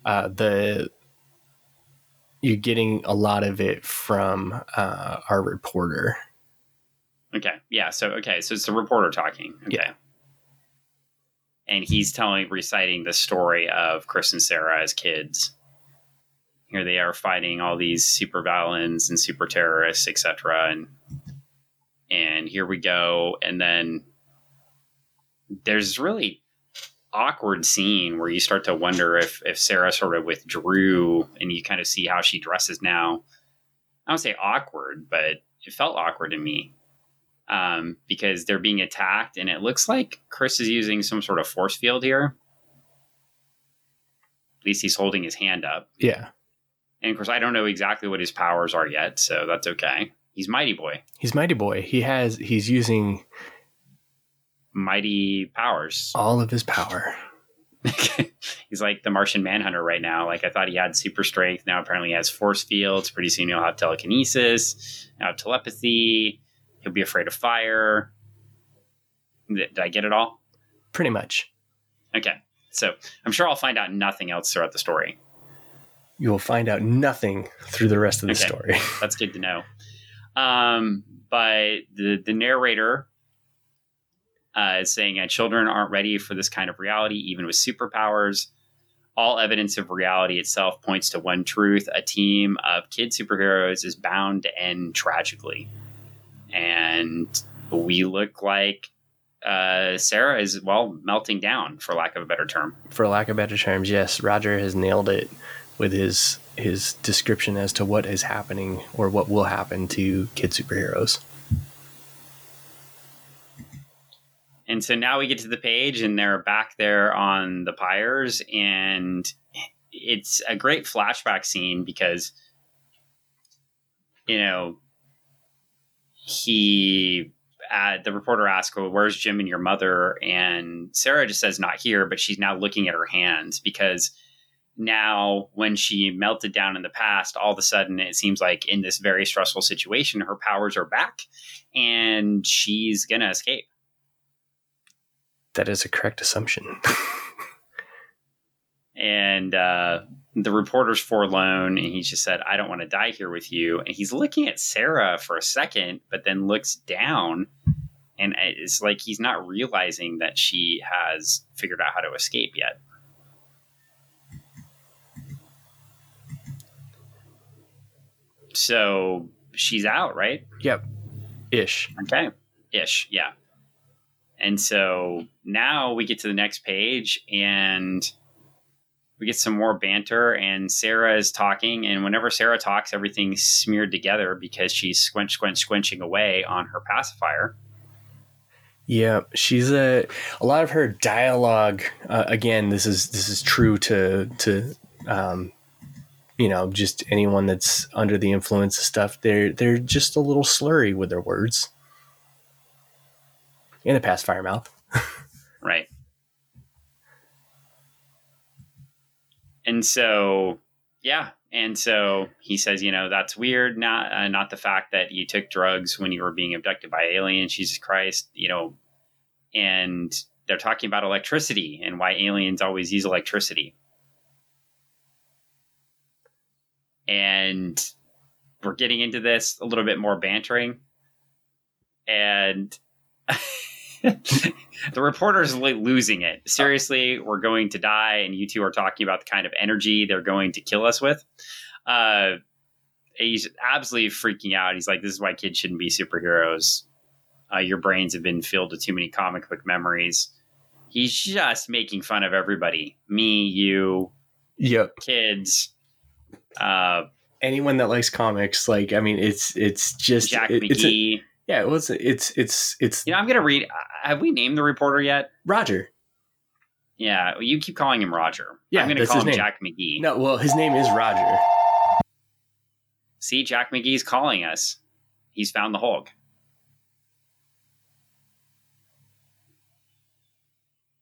uh, the you're getting a lot of it from uh, our reporter. Okay. Yeah. So okay. So it's the reporter talking. Okay. Yeah. And he's telling, reciting the story of Chris and Sarah as kids. Here they are fighting all these super villains and super terrorists, etc. And and here we go. And then there's really awkward scene where you start to wonder if if Sarah sort of withdrew and you kind of see how she dresses now. I don't say awkward, but it felt awkward to me um, because they're being attacked, and it looks like Chris is using some sort of force field here. At least he's holding his hand up. Yeah. And of course, I don't know exactly what his powers are yet, so that's okay. He's Mighty Boy. He's Mighty Boy. He has. He's using mighty powers. All of his power. <laughs> He's like the Martian Manhunter right now. Like I thought he had super strength. Now apparently he has force fields. Pretty soon he'll have telekinesis. Now telepathy. He'll be afraid of fire. Did I get it all? Pretty much. Okay. So I'm sure I'll find out nothing else throughout the story. You will find out nothing through the rest of the okay. story. <laughs> That's good to know. Um, but the the narrator uh, saying uh, children aren't ready for this kind of reality, even with superpowers. All evidence of reality itself points to one truth a team of kid superheroes is bound to end tragically. And we look like uh, Sarah is, well, melting down, for lack of a better term. For lack of better terms, yes. Roger has nailed it with his his description as to what is happening or what will happen to kid superheroes. And so now we get to the page and they're back there on the pyres and it's a great flashback scene because you know he uh, the reporter asks well where's jim and your mother? And sarah just says not here but she's now looking at her hands because now when she melted down in the past all of a sudden it seems like in this very stressful situation her powers are back and she's gonna escape that is a correct assumption. <laughs> and uh, the reporter's forlorn, and he just said, "I don't want to die here with you." And he's looking at Sarah for a second, but then looks down, and it's like he's not realizing that she has figured out how to escape yet. So she's out, right? Yep. Ish. Okay. Ish. Yeah. And so now we get to the next page and we get some more banter and Sarah is talking and whenever Sarah talks everything's smeared together because she's squinch squinch squinching away on her pacifier. Yeah, she's a a lot of her dialogue. Uh, again, this is this is true to to um, you know just anyone that's under the influence of stuff. They're they're just a little slurry with their words in a pacifier mouth. <laughs> right. And so, yeah. And so he says, you know, that's weird. Not uh, not the fact that you took drugs when you were being abducted by aliens. Jesus Christ, you know. And they're talking about electricity and why aliens always use electricity. And we're getting into this a little bit more bantering. And <laughs> the reporter's losing it. Seriously, we're going to die, and you two are talking about the kind of energy they're going to kill us with. Uh, he's absolutely freaking out. He's like, "This is why kids shouldn't be superheroes. Uh, your brains have been filled with too many comic book memories." He's just making fun of everybody. Me, you, Yep. kids. Uh, Anyone that likes comics, like I mean, it's it's just Jack it- it's a- McGee. Yeah. It was it's it's it's you know, I'm gonna read. uh, Have we named the reporter yet? Roger. Yeah, you keep calling him Roger. Yeah, I'm gonna call him name. Jack McGee. No, well, his name is Roger. See, Jack McGee's calling us. He's found the Hulk.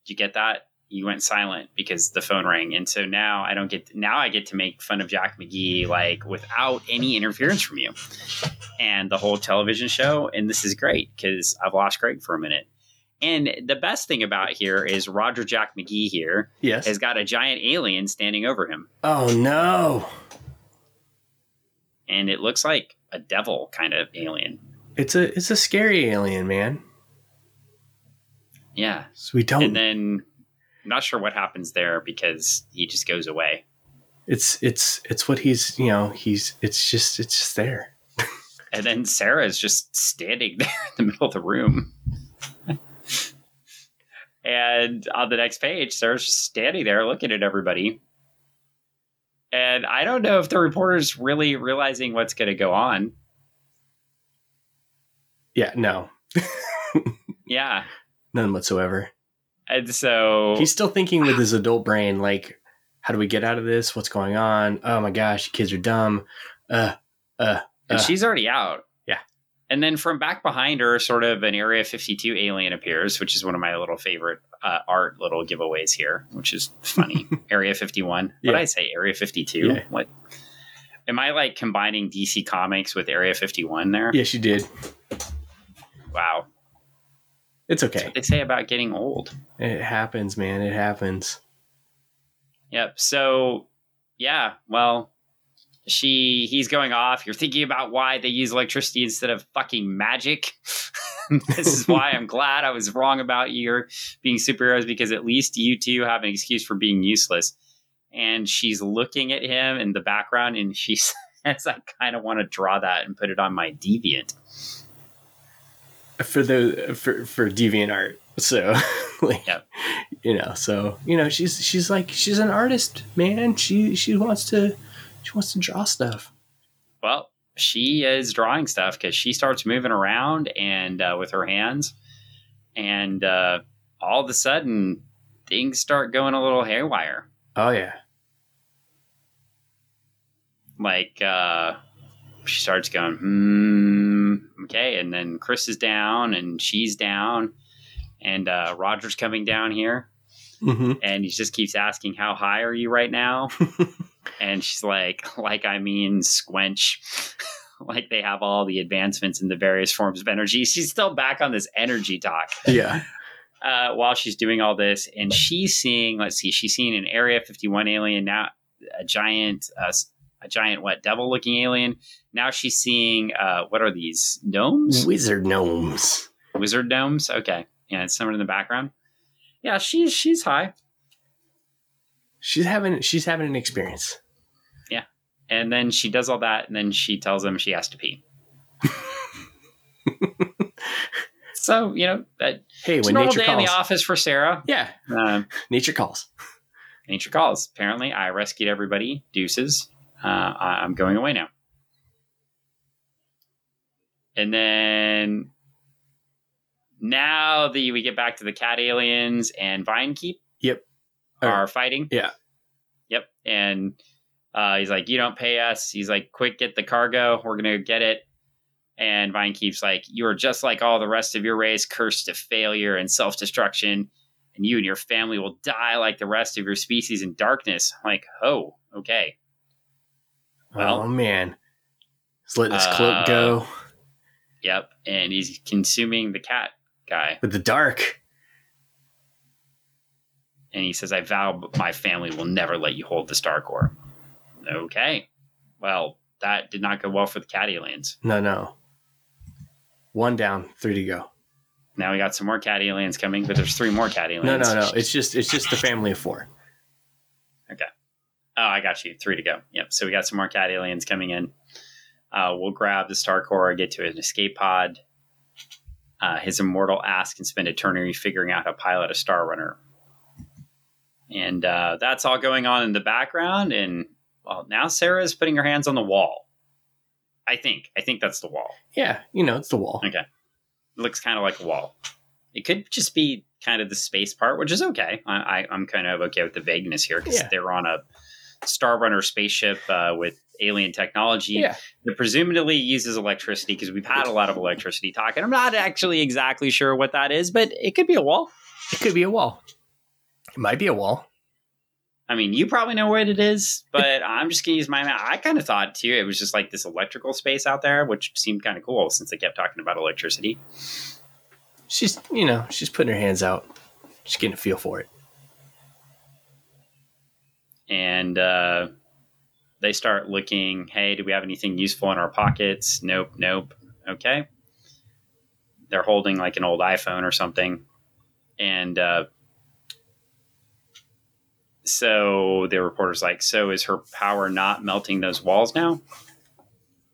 Did you get that? You went silent because the phone rang, and so now I don't get. Now I get to make fun of Jack McGee like without any interference from you, and the whole television show. And this is great because I've lost Greg for a minute. And the best thing about here is Roger Jack McGee here Yes. has got a giant alien standing over him, oh no! and it looks like a devil kind of alien. It's a it's a scary alien, man. Yeah, So we don't. and then I'm not sure what happens there because he just goes away. it's it's it's what he's you know he's it's just it's just there. And then Sarah is just standing <laughs> there in the middle of the room. and on the next page, Sarah's just standing there looking at everybody. And I don't know if the reporter's really realizing what's going to go on. Yeah. No. <laughs> Yeah. None whatsoever. And so He's still thinking with his adult brain, like, how do we get out of this? What's going on? Oh my gosh, kids are dumb. Uh, uh, and uh. she's already out. Yeah. And then from back behind her, sort of an Area 52 alien appears, which is one of my little favorite uh, art little giveaways here, which is funny. <laughs> Area 51. What Yeah. did I say? Area 52? Yeah. What? Am I like combining DC Comics with Area 51 there? Yes, you did. Wow. It's That's okay. what they say about getting old. It happens, man. It happens. Yep. So, yeah, well, she he's going off. You're thinking about why they use electricity instead of fucking magic. <laughs> this is why I'm glad I was wrong about your being superheroes because at least you two have an excuse for being useless. And she's looking at him in the background and she <laughs> says, I kind of want to draw that and put it on my deviant. For the for for deviant art. So, <laughs> like, Yep. you know, so you know, she's she's like she's an artist, man. She she wants to she wants to draw stuff. Well, she is drawing stuff because she starts moving around and uh, with her hands, and uh, all of a sudden things start going a little haywire. Oh yeah. Like uh, she starts going, hmm, okay, and then Chris is down and she's down, and uh, Roger's coming down here, Mm-hmm. and he just keeps asking, "How high are you right now?" <laughs> and she's like, "Like I mean, squench." <laughs> like they have all the advancements in the various forms of energy. She's still back on this energy talk Yeah. <laughs> uh, while she's doing all this, and she's seeing. Let's see, she's seeing an Area Fifty One alien now, a giant, uh, a giant what devil looking alien. Now she's seeing uh, what are these gnomes? Wizard gnomes. Wizard gnomes. Okay, yeah, it's someone in the background. Yeah, she's she's high. She's having she's having an experience. Yeah, and then she does all that, and then she tells him she has to pee. <laughs> so you know that Hey, when normal nature day in the office for Sarah. Yeah, Um, nature calls. nature calls. Apparently, I rescued everybody. Deuces. Uh, I- I'm going away now. And then now the we get back to the cat aliens and Vinekeep Yep. are fighting. Yeah. Yep. And uh, he's like, "You don't pay us." He's like, "Quick, get the cargo. We're gonna get it." And Vinekeep's like, "You are just like all the rest of your race, cursed to failure and self destruction, and you and your family will die like the rest of your species in darkness." I'm like, oh, okay. Well- oh man, he's letting his Uh, cloak go Yep. And he's consuming the cat guy. with the dark. And he says, I vow my family will never let you hold the Star Core. Okay. Well, that did not go well for the cat aliens. No, no. One down, three to go. Now we got some more cat aliens coming, but there's three more cat aliens. No, no, no. It's just it's just the family of four. Oh, I got you. Three to go. Yep. So we got some more cat aliens coming in. Uh, we'll grab the Star Core, get to an escape pod. Uh, his immortal ass can spend eternity figuring out how to pilot a Star Runner. And uh, that's all going on in the background. And well, now Sarah is putting her hands on the wall. I think. I think that's the wall. Yeah, you know, it's the wall. Okay. It looks kind of like a wall. It could just be kind of the space part, which is okay. I, I, am kind of okay with the vagueness here because yeah. they're on a Star Runner spaceship uh, with alien technology yeah. that presumably uses electricity because we've had a lot of electricity talk. And I'm not actually exactly sure what that is, but it could be a wall. It could be a wall. It might be a wall. I mean, you probably know what it is, but <laughs> I'm just gonna use my. I kind of thought too it was just like this electrical space out there, which seemed kind of cool since they kept talking about electricity. She's, you know, she's putting her hands out, she's getting a feel for it, and uh, they start looking. Hey, do we have anything useful in our pockets? Nope, nope. Okay. They're holding like an old iPhone or something, and uh, so the reporter's like, So is her power not melting those walls now?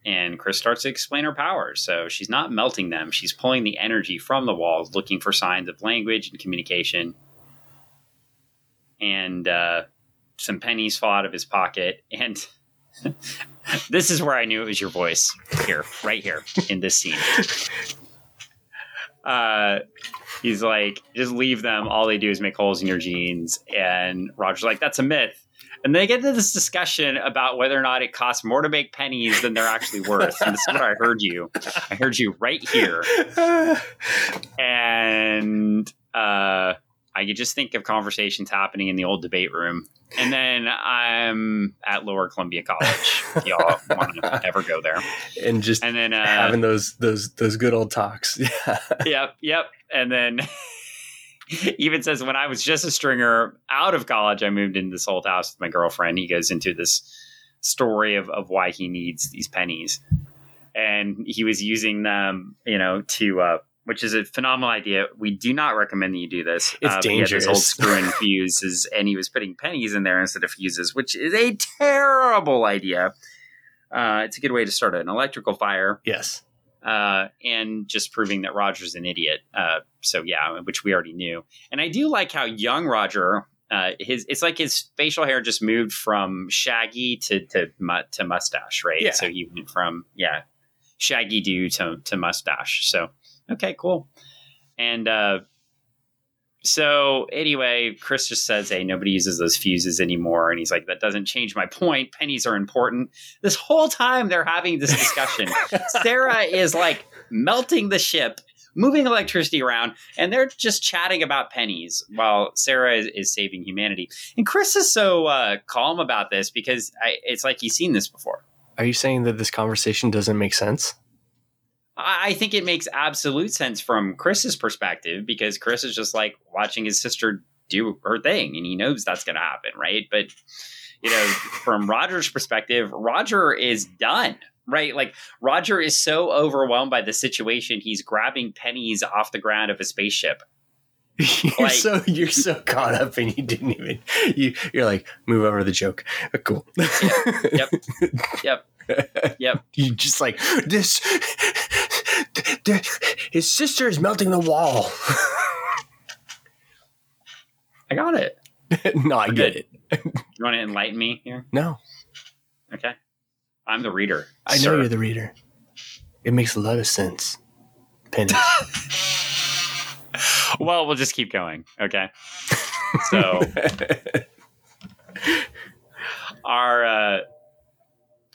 And Chris starts to explain her powers. So she's not melting them, she's pulling the energy from the walls, looking for signs of language and communication. And uh, some pennies fall out of his pocket. And <laughs> this is where I knew it was your voice here, right here in this scene. Uh, he's like, just leave them. All they do is make holes in your jeans. And Roger's like, that's a myth. And they get into this discussion about whether or not it costs more to make pennies than they're actually worth. And this is what I heard you. I heard you right here. <laughs> And uh, I could just think of conversations happening in the old debate room. And then I'm at Lower Columbia College. <laughs> Y'all want to ever go there? And just and then uh, having those those those good old talks. <laughs> Yeah. Yep. Yep. And then <laughs> even says when I was just a stringer out of college, I moved into this old house with my girlfriend. He goes into this story of, of why he needs these pennies. And he was using them, you know, to uh, which is a phenomenal idea. We do not recommend that you do this. It's uh, dangerous. old screw and <laughs> fuses, and he was putting pennies in there instead of fuses, which is a terrible idea. Uh, it's a good way to start an electrical fire. Yes. Uh, and just proving that Roger's an idiot. Uh, so yeah, which we already knew. And I do like how young Roger, uh, his it's like his facial hair just moved from shaggy to to to mustache, right? Yeah. So he went from yeah, shaggy dude to to mustache. So okay, cool. And uh, so anyway, Chris just says, "Hey, nobody uses those fuses anymore," and he's like, "That doesn't change my point. Pennies are important." This whole time they're having this discussion, <laughs> Sarah is like melting the ship, moving electricity around, and they're just chatting about pennies while Sarah is, is saving humanity. And Chris is so uh, calm about this because I, it's like he's seen this before. Are you saying that this conversation doesn't make sense? I think it makes absolute sense from Chris's perspective because Chris is just like watching his sister do her thing and he knows that's going to happen, right? But, you know, from Roger's perspective, Roger is done, right? Like, Roger is so overwhelmed by the situation, he's grabbing pennies off the ground of a spaceship. <laughs> You're like, so you're so caught up and you didn't even you you're like move over the joke. Cool. Yep. <laughs> Yep. Yep. <laughs> You just like this his sister is melting the wall. I got it. <laughs> no, I get it. you want to enlighten me here? No. Okay. I'm the reader. I sir. know you're the reader. It makes a lot of sense. Penny. <laughs> well, we'll just keep going. Okay. So our uh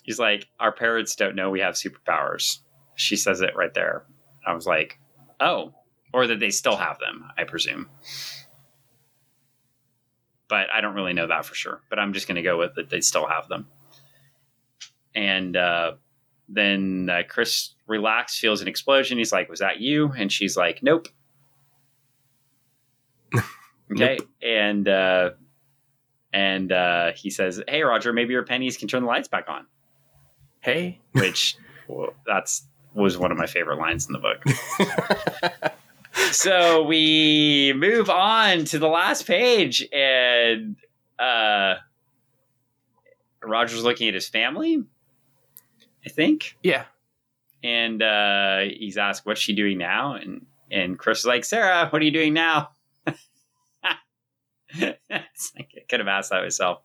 he's like, our parents don't know we have superpowers she says it right there. I was like, oh, or that they still have them, I presume. But I don't really know that for sure. But I'm just going to go with that they still have them. And uh, then uh, Chris relaxed, feels an explosion. He's like, was that you? And she's like, nope. <laughs> okay. Nope. And, uh, and uh, he says, hey, Roger, maybe your pennies can turn the lights back on. Hey. Which, well, that's was one of my favorite lines in the book. <laughs> so we move on to the last page, and uh, Roger's looking at his family. I think. Yeah. And uh, he's asked, "What's she doing now?" And and Chris is like, "Sarah, what are you doing now?" <laughs> it's like, I could have asked that myself.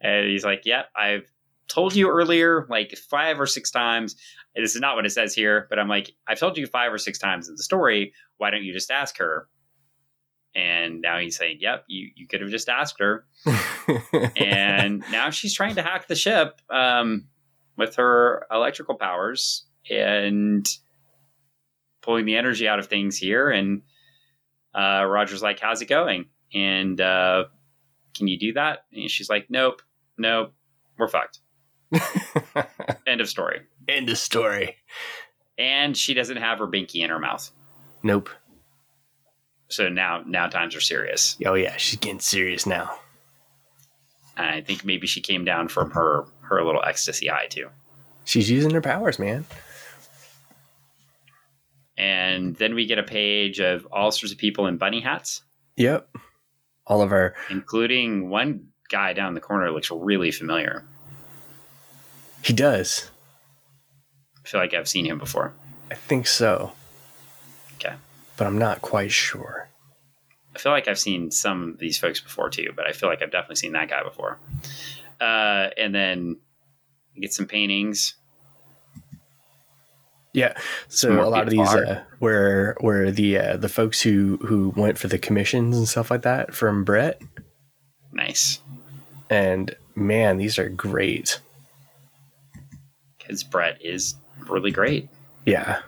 And he's like, "Yep, I've told you earlier, like five or six times. This is not what it says here, but I'm like, I've told you five or six times in the story. Why don't you just ask her?" And now he's saying, "Yep, you you could have just asked her." <laughs> and now she's trying to hack the ship um, with her electrical powers and pulling the energy out of things here. And uh, Roger's like, "How's it going?" And uh, can you do that? And she's like, "Nope, nope, we're fucked." <laughs> End of story. End of story. And she doesn't have her binky in her mouth. Nope. So now, now times are serious. Oh yeah, she's getting serious now. I think maybe she came down from her her little ecstasy high too. She's using her powers, man. And then we get a page of all sorts of people in bunny hats. Yep. All of our including one guy down the corner looks really familiar. He does. I feel like I've seen him before. I think so. Okay. But I'm not quite sure. I feel like I've seen some of these folks before too, but I feel like I've definitely seen that guy before. Uh, and then get some paintings. Yeah, so a lot of these uh, were were the uh, the folks who who went for the commissions and stuff like that from Brett. Nice. And man, these are great. Because Brett is really great. Yeah.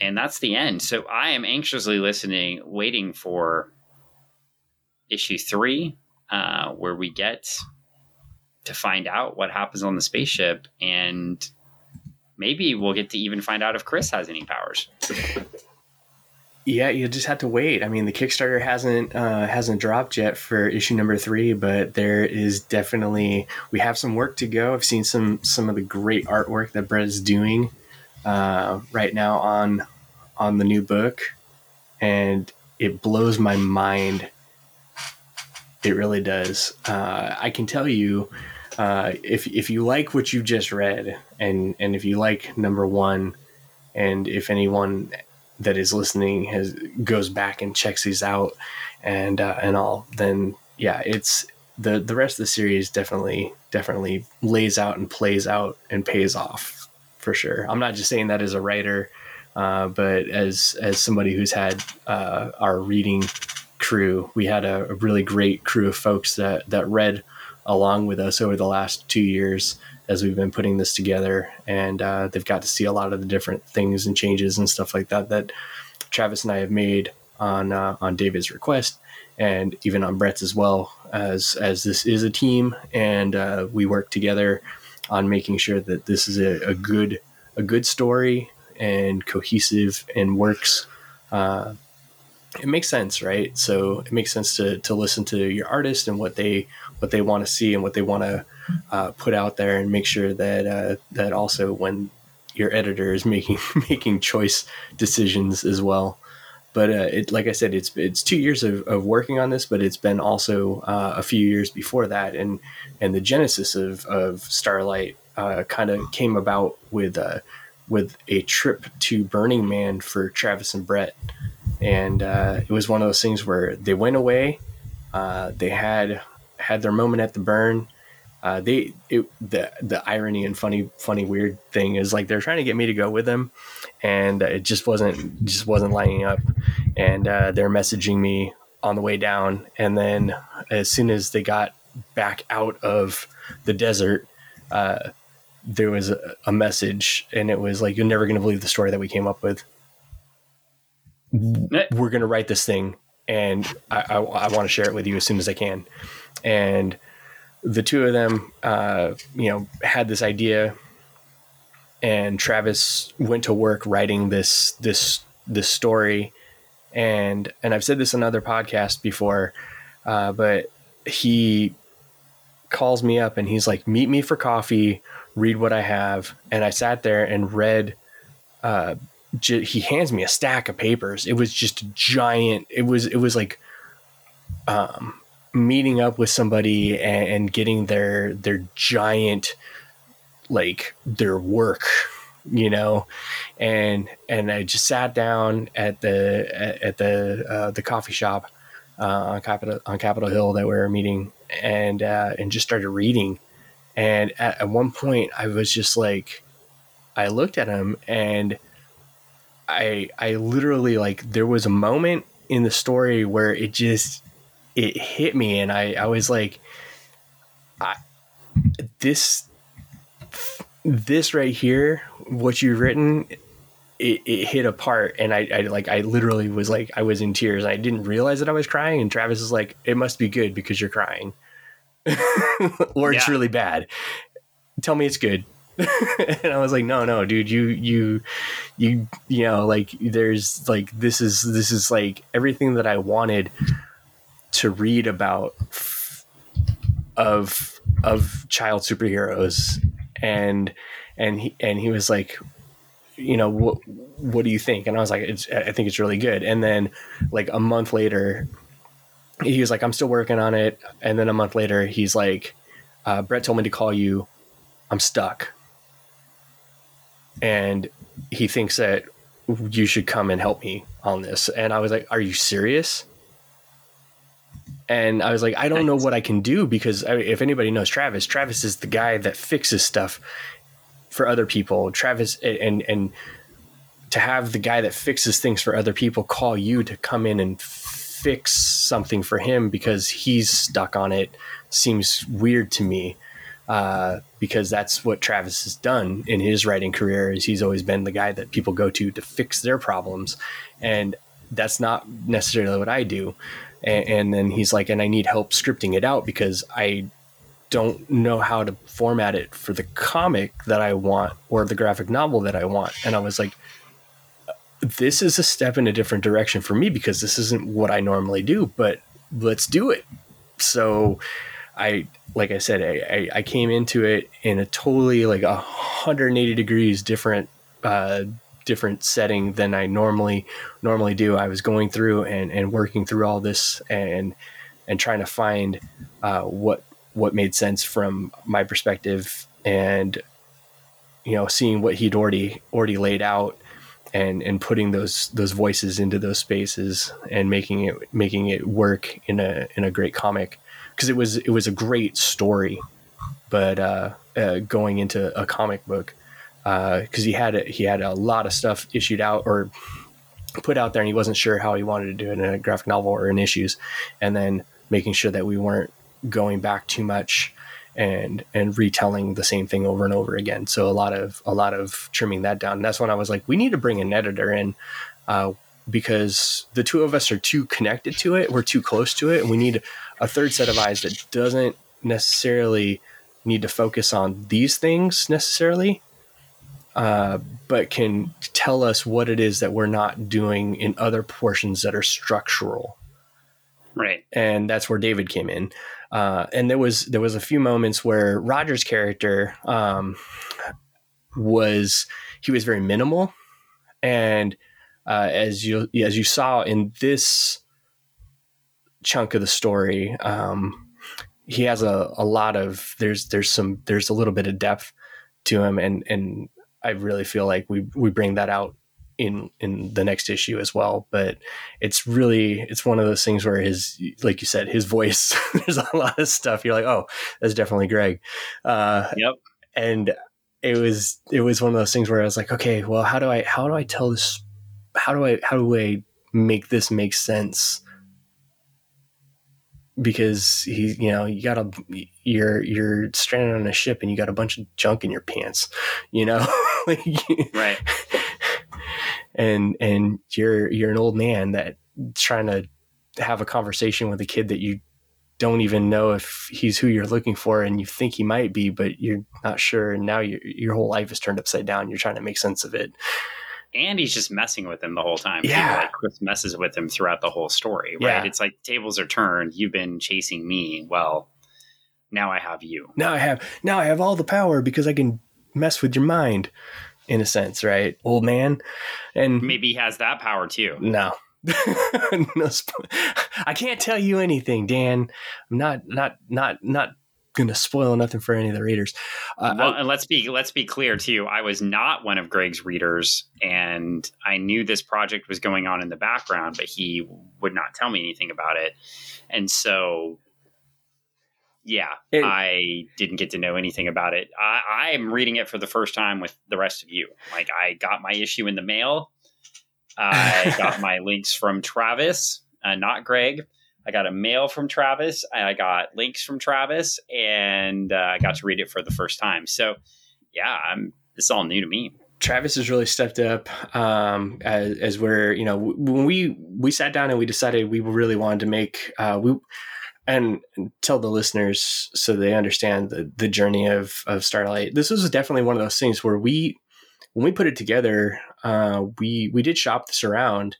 And that's the end. So I am anxiously listening, waiting for issue three, uh, where we get to find out what happens on the spaceship, and maybe we'll get to even find out if Chris has any powers. Yeah, you just have to wait. I mean, the Kickstarter hasn't uh, hasn't dropped yet for issue number three, but there is definitely we have some work to go. I've seen some some of the great artwork that Brett is doing uh, right now on on the new book, and it blows my mind it really does. Uh, I can tell you, uh, if if you like what you just read, and and if you like number one, and if anyone that is listening has goes back and checks these out, and uh, and all, then yeah, it's the the rest of the series definitely definitely lays out and plays out and pays off for sure. I'm not just saying that as a writer, uh, but as as somebody who's had uh, our reading crew. We had a, a, really great crew of folks that that read along with us over the last two years as we've been putting this together, and uh, they've got to see a lot of the different things and changes and stuff like that that Travis and I have made on uh, on David's request, and even on Brett's as well. As as this is a team, and uh, we work together on making sure that this is a, a good a good story and cohesive and works uh, it makes sense, right? So it makes sense to to listen to your artist and what they what they want to see and what they want to uh, put out there, and make sure that uh, that also when your editor is <laughs> making making choice decisions as well. But uh, it, like I said, it's it's two years of, of working on this, but it's been also uh, a few years before that, and and the genesis of of Starlite uh, kind of came about with uh, with a trip to Burning Man for Travis and Brett and uh, it was one of those things where they went away. Uh, they had had their moment at the burn. Uh, they it, the the irony and funny funny weird thing is like they're trying to get me to go with them, and it just wasn't just wasn't lining up. And uh, they're messaging me on the way down, and then as soon as they got back out of the desert, uh, there was a, a message, and it was like, "You're never going to believe the story that we came up with." we're going to write this thing and I, I, I want to share it with you as soon as I can. And the two of them, uh, you know, had this idea and Travis went to work writing this, this, this story. And, and I've said this in other podcasts before, uh, but he calls me up and he's like, meet me for coffee, read what I have. And I sat there and read, uh, he hands me a stack of papers. It was just giant. It was it was like um, meeting up with somebody and, and, getting their their giant like their work you know? And and i just sat down at the at, the uh, the coffee shop uh, on capitol on capitol hill that we were meeting and uh, and just started reading. And at, at one point i was just like i looked at him and i i literally like there was a moment in the story where it just it hit me and i i was like I, this this right here, what you've written, it, it hit apart, and I, I like I literally was like I was in tears. I didn't realize that I was crying, and Travis is like, "It must be good because you're crying, <laughs> or it's really bad. Tell me it's good." <laughs> and I was like, "No, no, dude, you you you you know like there's like this is this is like everything that I wanted to read about." of of child superheroes. And and he and he was like you know what what do you think? And i was like i think it's really good. And then like a month later he was like i'm still working on it. And then a month later he's like uh, brett told me to call you. I'm stuck. And he thinks that you should come and help me on this. And i was like are you serious and I was like, I don't know what I can do because I, if anybody knows Travis, Travis is the guy that fixes stuff for other people. Travis and and to have the guy that fixes things for other people call you to come in and fix something for him because he's stuck on it seems weird to me. Uh, because that's what Travis has done in his writing career is he's always been the guy that people go to to fix their problems. And that's not necessarily what I do and, and then he's like, and I need help scripting it out because I don't know how to format it for the comic that I want or the graphic novel that I want. And I was like, this is a step in a different direction for me because this isn't what I normally do, but let's do it. So I, like I said, I, I came into it in a totally like a 180 degrees different uh, different setting than I normally normally do. I was going through and, and working through all this and and trying to find uh, what what made sense from my perspective and you know seeing what he'd already already laid out and and putting those those voices into those spaces and making it making it work in a in a great comic because it was it was a great story but uh, uh, going into a comic book because uh, he had a, he had a lot of stuff issued out or put out there, and he wasn't sure how he wanted to do it in a graphic novel or in issues, and then making sure that we weren't going back too much and and retelling the same thing over and over again. So a lot of a lot of trimming that down. And that's when I was like, we need to bring an editor in. Uh, because the two of us are too connected to it, we're too close to it, and we need a third set of eyes that doesn't necessarily need to focus on these things necessarily, uh, but can tell us what it is that we're not doing in other portions that are structural. Right. And that's where David came in. Uh, and there was there was a few moments where Roger's character um, was he was very minimal, and uh, as you as you saw in this chunk of the story, um, he has a, a lot of there's there's some there's a little bit of depth to him, and and I really feel like we we bring that out in in the next issue as well. But it's really it's one of those things where his like you said his voice <laughs> there's a lot of stuff you're like oh that's definitely Greg. Uh, yep. And it was it was one of those things where I was like okay well how do I how do I tell this how do I how do I make this make sense because he, you know, you got a, you're, you're stranded on a ship and you got a bunch of junk in your pants, you know, <laughs> right. <laughs> And, and you're, you're an old man that trying to have a conversation with a kid that you don't even know if he's who you're looking for and you think he might be, but you're not sure. And now your, your whole life is turned upside down. You're trying to make sense of it and he's just messing with him the whole time. Yeah, like Chris messes with him throughout the whole story. Right? Yeah. It's like tables are turned. You've been chasing me. Well, now I have you. Now I have now I have all the power because I can mess with your mind, in a sense, right, old man? And maybe he has that power too. No. <laughs> no, <laughs> I can't tell you anything, Dan. I'm not not not not gonna spoil nothing for any of the readers. Uh, well, and let's be let's be clear too. I was not one of Greg's readers, and I knew this project was going on in the background, but he would not tell me anything about it, and so yeah, it, I didn't get to know anything about it. I, I'm reading it for the first time with the rest of you. Like I got my issue in the mail. I <laughs> got my links from Travis, uh, not Greg. I got a mail from Travis. I got links from Travis, and uh, I got to read it for the first time. So, yeah, I'm. It's all new to me. Travis has really stepped up um, as, as, we're, you know, when we we sat down and we decided we really wanted to make uh, we and tell the listeners so they understand the, the journey of, of Starlite. This was definitely one of those things where we, when we put it together, uh, we we did shop this around,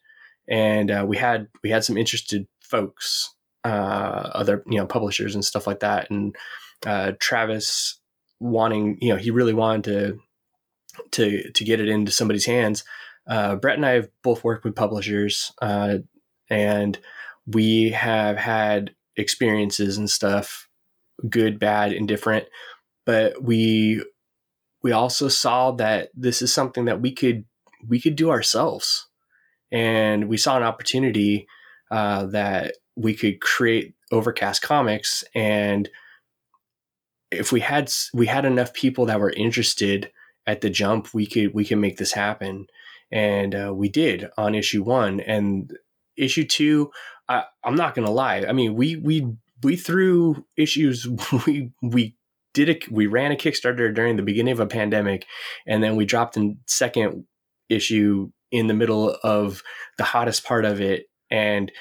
and uh, we had we had some interested folks, uh, other you know publishers and stuff like that, and uh, Travis wanting you know he really wanted to to to get it into somebody's hands. Uh, Brett and I have both worked with publishers, uh, and we have had experiences and stuff, good, bad, indifferent. But we we also saw that this is something that we could we could do ourselves, and we saw an opportunity uh, that we could create Overcast Comics, and if we had we had enough people that were interested at the jump, we could we could make this happen, and uh, we did on issue one, and issue two I, I'm not gonna lie. I mean, we we we threw issues. <laughs> We we did a we ran a Kickstarter during the beginning of a pandemic, and then we dropped in second issue in the middle of the hottest part of it. And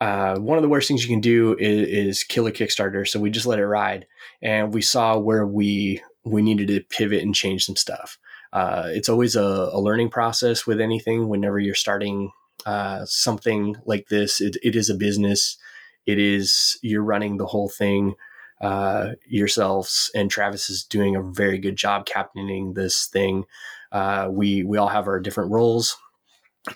uh, one of the worst things you can do is, is kill a Kickstarter. So we just let it ride, and we saw where we we needed to pivot and change some stuff. Uh, it's always a, a, learning process with anything. Whenever you're starting uh, something like this. It, it is a business. It is you're running the whole thing uh, yourselves, and Travis is doing a very good job captaining this thing. Uh, we we all have our different roles,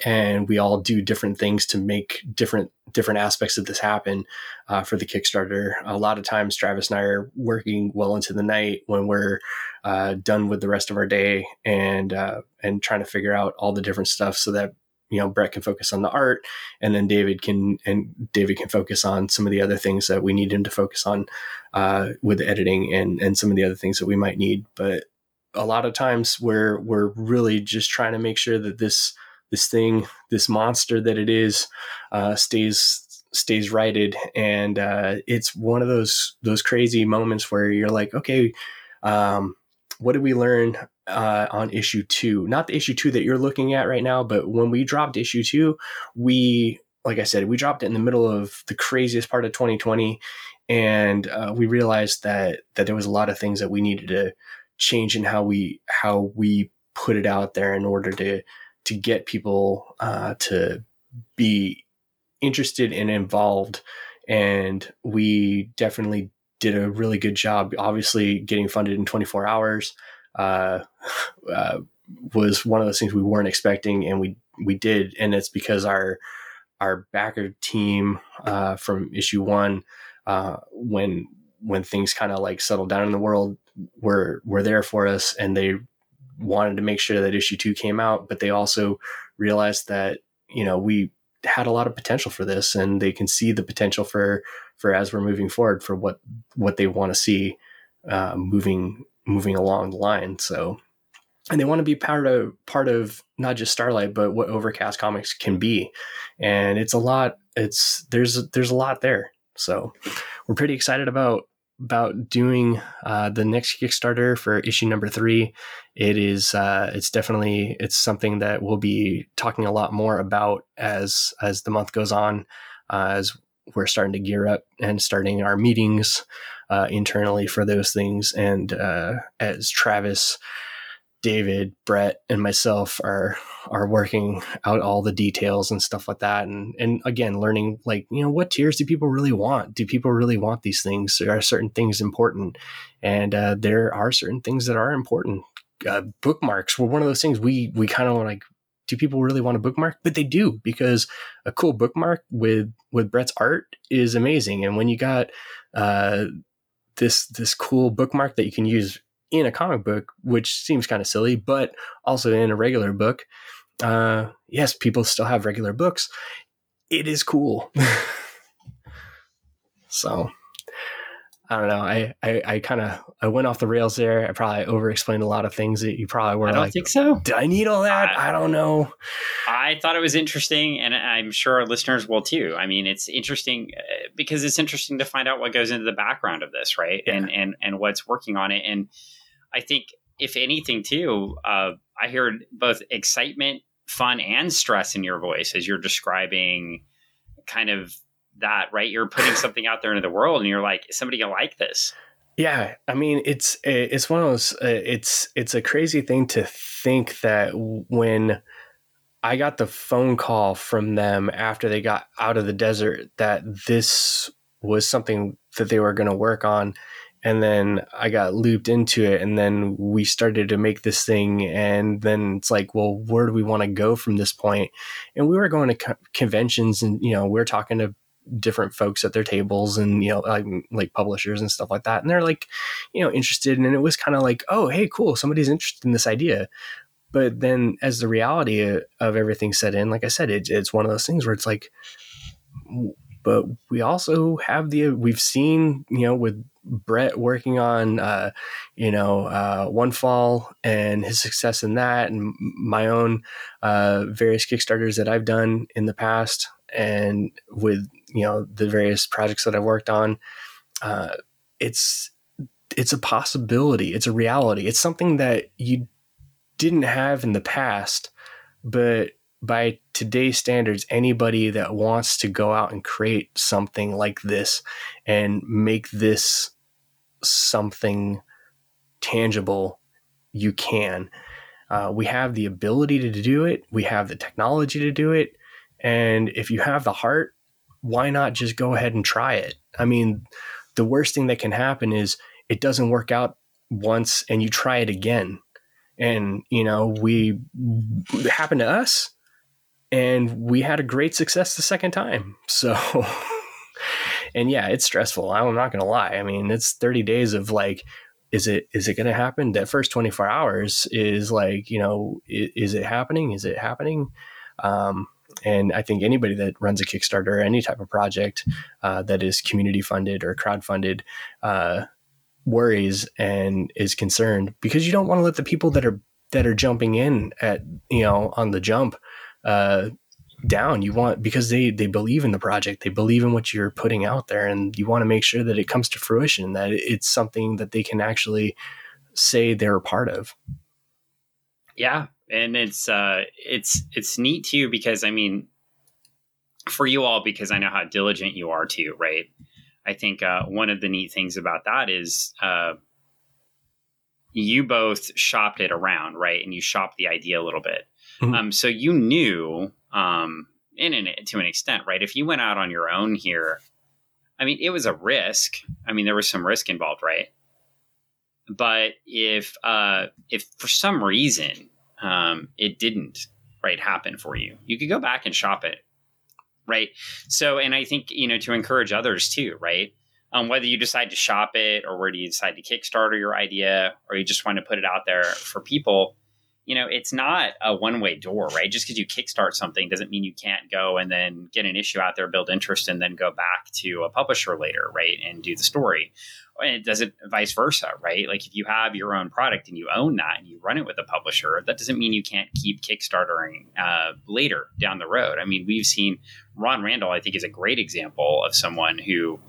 and we all do different things to make different different aspects of this happen uh, for the Kickstarter. A lot of times, Travis and I are working well into the night when we're uh, done with the rest of our day, and uh, and trying to figure out all the different stuff so that you know Brett can focus on the art, and then David can and David can focus on some of the other things that we need him to focus on uh, with the editing and and some of the other things that we might need. But a lot of times we're we're really just trying to make sure that this this thing, this monster that it is, uh, stays stays righted, and uh, it's one of those those crazy moments where you're like, okay. Um, what did we learn uh, on issue two? Not the issue two that you're looking at right now, but when we dropped issue two, we, like I said, we dropped it in the middle of the craziest part of 2020, and uh, we realized that that there was a lot of things that we needed to change in how we how we put it out there in order to to get people uh, to be interested and involved. And we definitely did a really good job. Obviously, getting funded in 24 hours uh, <laughs> uh, was one of those things we weren't expecting, and we we did, and it's because our our backer team uh, from issue one, uh, when when things kind of like settled down in the world, were were there for us, and they wanted to make sure that issue two came out, but they also realized that you know we had a lot of potential for this and they can see the potential for for as we're moving forward for what what they want to see uh, moving moving along the line. So and they want to be part of part of not just starlite but what overcast comics can be. And it's a lot it's there's there's a lot there. So we're pretty excited about about doing uh, the next Kickstarter for issue number three. It is uh, it's definitely it's something that we'll be talking a lot more about as as the month goes on, uh, as we're starting to gear up and starting our meetings uh, internally for those things, and uh, as Travis David, Brett, and myself are are working out all the details and stuff like that, and and again, learning like you know what tiers do people really want? Do people really want these things? There are certain things important, and uh, there are certain things that are important. Uh, bookmarks were one of those things we we kind of like. Do people really want a bookmark? But they do because a cool bookmark with with Brett's art is amazing, and when you got uh, this this cool bookmark that you can use in a comic book, which seems kind of silly, but also in a regular book. Uh, yes, people still have regular books. It is cool. <laughs> so I don't know. I I, I kind of I went off the rails there. I probably over explained a lot of things that you probably were. I don't like, think so. Do I need all that? I, I don't know. I thought it was interesting, and I'm sure our listeners will too. I mean, it's interesting uh, because it's interesting to find out what goes into the background of this, right? Yeah. And and and what's working on it. And I think if anything, too, uh, I heard both excitement, fun, and stress in your voice as you're describing kind of that, right? You're putting <laughs> something out there into the world, and you're like, is somebody gonna like this. Yeah, I mean, it's it's one of those. Uh, it's it's a crazy thing to think that when I got the phone call from them after they got out of the desert that this was something that they were going to work on, and then I got looped into it, and then we started to make this thing, and then it's like, well, where do we want to go from this point? And we were going to co- conventions, and you know, we we're talking to different folks at their tables and you know like like publishers and stuff like that and they're like you know interested and it was kind of like oh hey cool somebody's interested in this idea but then as the reality of everything set in like i said it, it's one of those things where it's like but we also have the we've seen you know with brett working on uh you know uh one fall and his success in that and my own uh various kickstarters that i've done in the past and with you know the various projects that I've worked on, uh, it's it's a possibility. It's a reality. It's something that you didn't have in the past, but by today's standards, anybody that wants to go out and create something like this and make this something tangible, you can. Uh, we have the ability to do it. We have the technology to do it. And if you have the heart, why not just go ahead and try it? I mean, the worst thing that can happen is it doesn't work out once and you try it again. And, you know, we happened to us and we had a great success the second time. So, <laughs> and yeah, it's stressful. I'm not going to lie. I mean, it's 30 days of like, is it is it going to happen? That first 24 hours is like, you know, is, is it happening? Is it happening? Um, and I think anybody that runs a Kickstarter or any type of project uh, that is community funded or crowd funded uh, worries and is concerned because you don't want to let the people that are that are jumping in at you know on the jump uh, down. You want because they they believe in the project, they believe in what you're putting out there, and you want to make sure that it comes to fruition, that it's something that they can actually say they're a part of. Yeah, and it's uh, it's it's neat too because I mean, for you all because I know how diligent you are too, right? I think uh, one of the neat things about that is uh, you both shopped it around, right? And you shopped the idea a little bit, mm-hmm. um, so you knew, um, in an, to an extent, right? If you went out on your own here, I mean, it was a risk. I mean, there was some risk involved, right? But if uh, if for some reason um, it didn't right happen for you. You could go back and shop it, right? So, and I think you know to encourage others too, right? Um, whether you decide to shop it or whether you decide to Kickstarter your idea or you just want to put it out there for people, you know, it's not a one way door, right? Just because you kickstart something doesn't mean you can't go and then get an issue out there, build interest, and then go back to a publisher later, right? And do the story and it does it vice versa, right? Like if you have your own product and you own that and you run it with a publisher, that doesn't mean you can't keep Kickstartering uh, later down the road. I mean, we've seen Ron Randall, I think, is a great example of someone who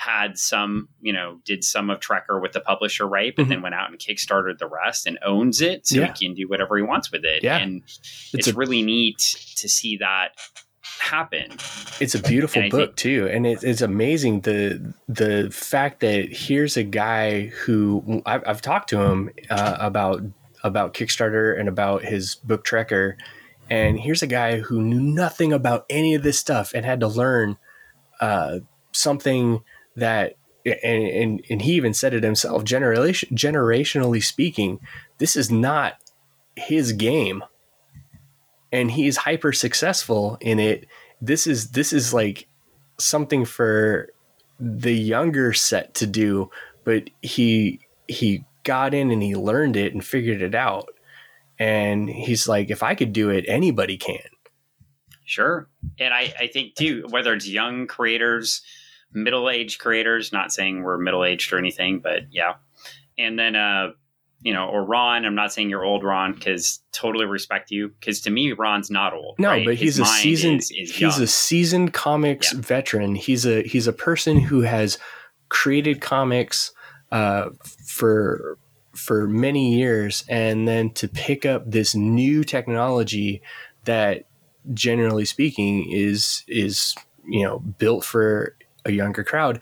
had some, you know, did some of Trekker with the publisher, right? But mm-hmm. then went out and kickstarted the rest and owns it so yeah. he can do whatever he wants with it. Yeah. And it's, it's a- really neat to see that happen. It's a beautiful book think, too, and it, it's amazing the the fact that here's a guy who I've, I've talked to him uh, about about Kickstarter and about his book Trekker, and here's a guy who knew nothing about any of this stuff and had to learn uh, something that. And, and and he even said it himself. Generation generationally speaking, this is not his game and he's hyper successful in it. This is this is like something for the younger set to do, but he he got in and he learned it and figured it out. And he's like, if I could do it, anybody can. Sure. And I, I think too, whether it's young creators, middle aged creators, not saying we're middle aged or anything, but yeah. And then uh you know, or Ron. I'm not saying you're old, Ron, because totally respect you. Because to me, Ron's not old. No, right? but he's His a seasoned. Is, is he's a seasoned comics yeah. veteran. He's a he's a person who has created comics uh, for for many years, and then to pick up this new technology that, generally speaking, is is you know built for a younger crowd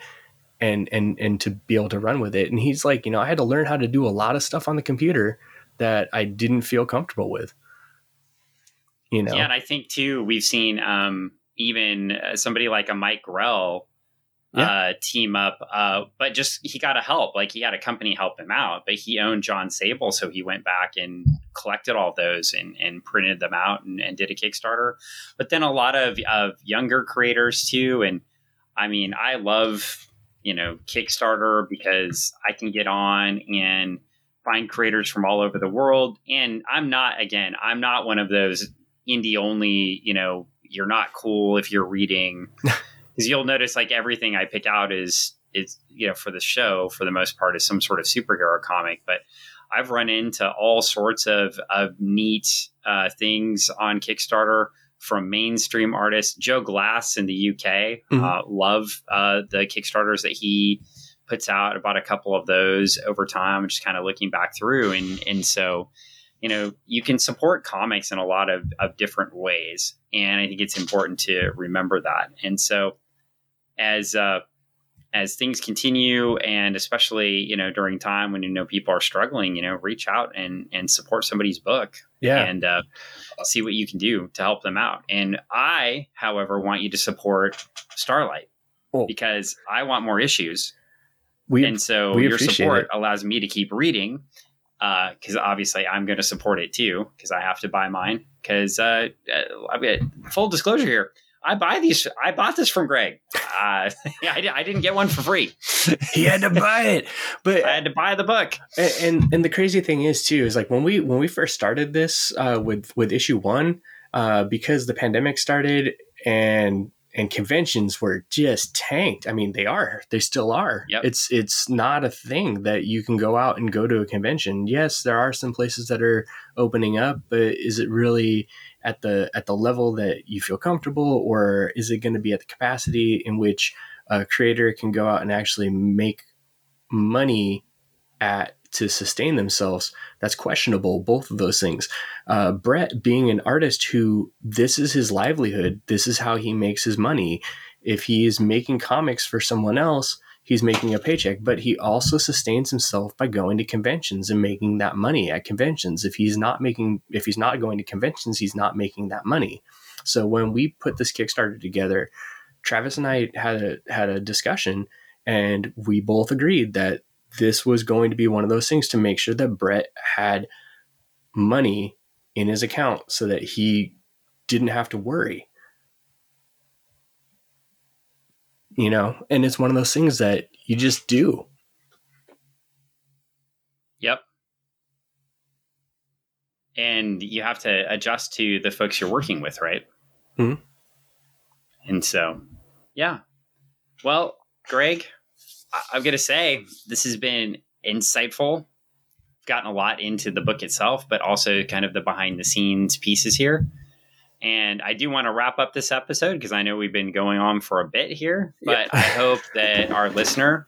and and and to be able to run with it. And he's like, you know, I had to learn how to do a lot of stuff on the computer that I didn't feel comfortable with. You know, yeah, and I think too we've seen um, even uh, somebody like a Mike Grell yeah. uh, team up, uh, but just he got a help. Like he had a company help him out, but he owned Jon Sable, so he went back and collected all those and, and printed them out and, and did a Kickstarter. But then a lot of of younger creators too, and I mean, I love you know Kickstarter because I can get on and find creators from all over the world. And I'm not again, I'm not one of those indie only. You know, you're not cool if you're reading <laughs> because you'll notice like everything I pick out is is you know for the show for the most part is some sort of superhero comic, but I've run into all sorts of of neat uh, things on Kickstarter from mainstream artists. Joe Glass in the UK, mm-hmm. uh, love uh, the Kickstarters that he puts out. About a couple of those over time, just kind of looking back through, and and so you know you can support comics in a lot of, of different ways, and I think it's important to remember that. And so as uh, as things continue and especially you know during time when you know people are struggling you know reach out and and support somebody's book yeah. and uh, see what you can do to help them out. And i however want you to support starlite because i want more issues. We, and so your support it. allows me to keep reading because uh, obviously i'm going to support it too because i have to buy mine because uh, uh full disclosure here I buy these. I bought this from Greg. Uh, <laughs> I, I didn't get one for free. <laughs> he had to buy it, but I had to buy the book. And, and, and the crazy thing is too is like when we when we first started this uh, with with issue one, uh, because the pandemic started and and conventions were just tanked. I mean, they are. They still are. Yep. It's it's not a thing that you can go out and go to a convention. Yes, there are some places that are opening up, but is it really at the at the level that you feel comfortable, or is it going to be at the capacity in which a creator can go out and actually make money at to sustain themselves? That's questionable. Both of those things. Uh, Brett, being an artist who this is his livelihood, this is how he makes his money. If he is making comics for someone else, he's making a paycheck, but he also sustains himself by going to conventions and making that money at conventions. If he's not making, if he's not going to conventions, he's not making that money. So when we put this Kickstarter together, Travis and I had a, had a discussion and we both agreed that this was going to be one of those things to make sure that Brett had money in his account so that he didn't have to worry. You know, and it's one of those things that you just do. Yep. And you have to adjust to the folks you're working with, right? hmm And so, yeah. Well, Greg, I- I'm going to say this has been insightful. I've gotten a lot into the book itself, but also kind of the behind the scenes pieces here. And I do want to wrap up this episode because I know we've been going on for a bit here, but yeah. I hope that our listener,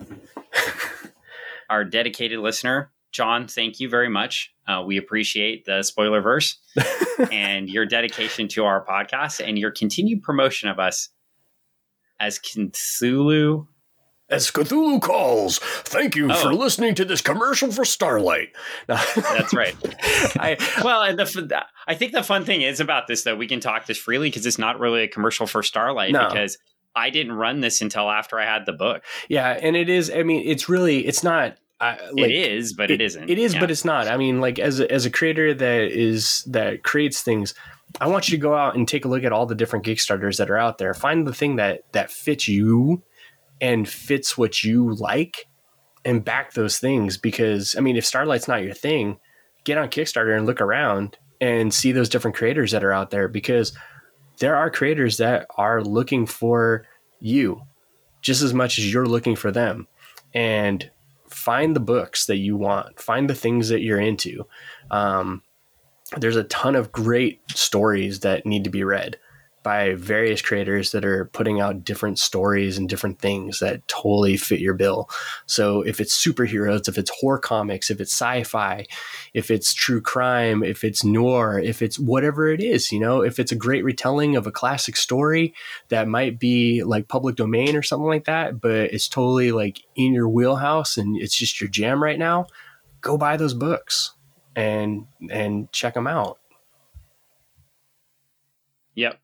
<laughs> our dedicated listener, John, thank you very much. Uh, we appreciate the Spoilerverse <laughs> and your dedication to our podcast and your continued promotion of us as Cthulhu as Cthulhu calls. Thank you oh. for listening to this commercial for Starlite. <laughs> That's right. I, well, and the I think the fun thing is about this though, we can talk this freely because it's not really a commercial for Starlite no. because I didn't run this until after I had the book. Yeah, and it is. I mean, it's really. It's not. Uh, like, it is, but it, it isn't. It is, yeah. but it's not. I mean, like as a, as a creator that is that creates things, I want you to go out and take a look at all the different Kickstarters that are out there. Find the thing that that fits you and fits what you like and back those things because I mean, if Starlite's not your thing, get on Kickstarter and look around and see those different creators that are out there because there are creators that are looking for you just as much as you're looking for them. And find the books that you want, find the things that you're into. Um, there's a ton of great stories that need to be read by various creators that are putting out different stories and different things that totally fit your bill. So if it's superheroes, if it's horror comics, if it's sci-fi, if it's true crime, if it's noir, if it's whatever it is, you know, if it's a great retelling of a classic story that might be like public domain or something like that, but it's totally like in your wheelhouse and it's just your jam right now, go buy those books and and check them out. Yep.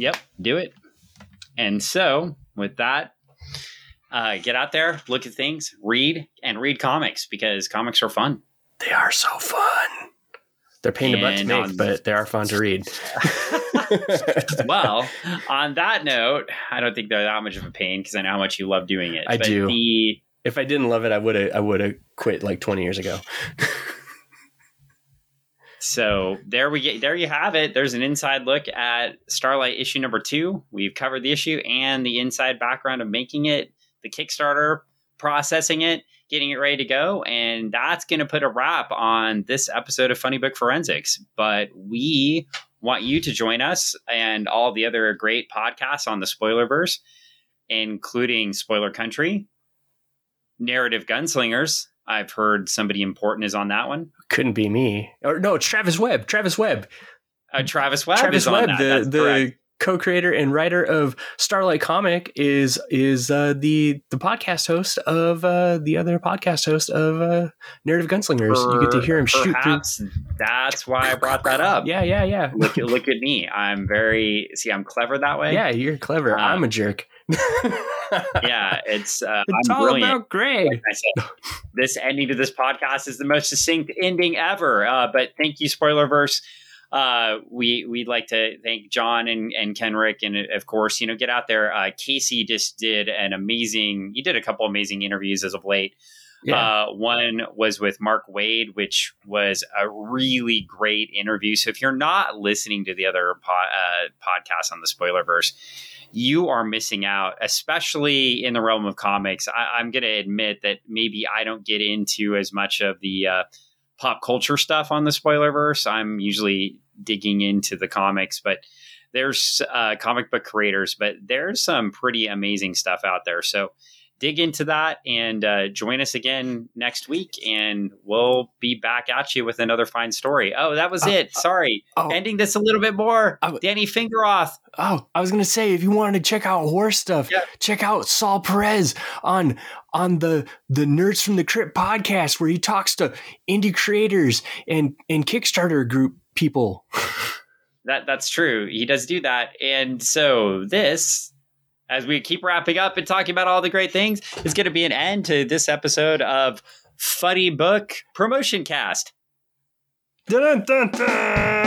Yep, do it. And so, with that, uh, get out there, look at things, read, and read comics because comics are fun. They are so fun. They're pain in the butt to make, on, but they are fun to <laughs> read. <laughs> well, on that note, I don't think they're that much of a pain because I know how much you love doing it. I but do. The, if I didn't love it, I would have. I would have quit like twenty years ago. <laughs> So there we get there you have it. There's an inside look at Starlite issue number two. We've covered the issue and the inside background of making it, the Kickstarter, processing it, getting it ready to go, and that's going to put a wrap on this episode of Funny Book Forensics. But we want you to join us and all the other great podcasts on the Spoilerverse, including Spoiler Country, Narrative Gunslingers, I've heard somebody important is on that one. Couldn't be me. Or no, it's Travis Webb. Travis Webb. Uh, Travis Webb. Travis Webb, the the co-creator and writer of Starlite Comic, is is uh, the the podcast host of uh, the other podcast host of uh, Narrative Gunslingers. Per, you get to hear him shoot through. That's why I brought that up. Yeah, yeah, yeah. Look at look at me. I'm very see. I'm clever that way. Yeah, you're clever. Um, I'm a jerk. <laughs> yeah, it's uh, it's I'm all brilliant. about Greg. Like said, this ending to this podcast is the most succinct ending ever. Uh, but thank you, Spoilerverse. Uh, we we'd like to thank John and, and Kenrick, and of course, you know, get out there. Uh, Casey just did an amazing. You did a couple amazing interviews as of late. Yeah. Uh, one was with Mark Waid, which was a really great interview. So if you're not listening to the other po- uh, podcasts on the Spoilerverse, you are missing out, especially in the realm of comics. I, am going to admit that maybe I don't get into as much of the uh, pop culture stuff on the Spoilerverse. I'm usually digging into the comics, but there's uh, comic book creators, but there's some pretty amazing stuff out there. So dig into that and uh, join us again next week and we'll be back at you with another fine story. Oh that was uh, it. uh, sorry. uh, oh, ending this a little bit more. Uh, danny fingeroth. oh i was gonna say if you wanted to check out horse stuff yeah. check out saul perez on on the the nerds from the crypt podcast where he talks to indie creators and and kickstarter group people. <laughs> That that's true. He does do that. And so this as we keep wrapping up and talking about all the great things, is going to be an end to this episode of Funny Book Promotion Cast. Dun, dun, dun.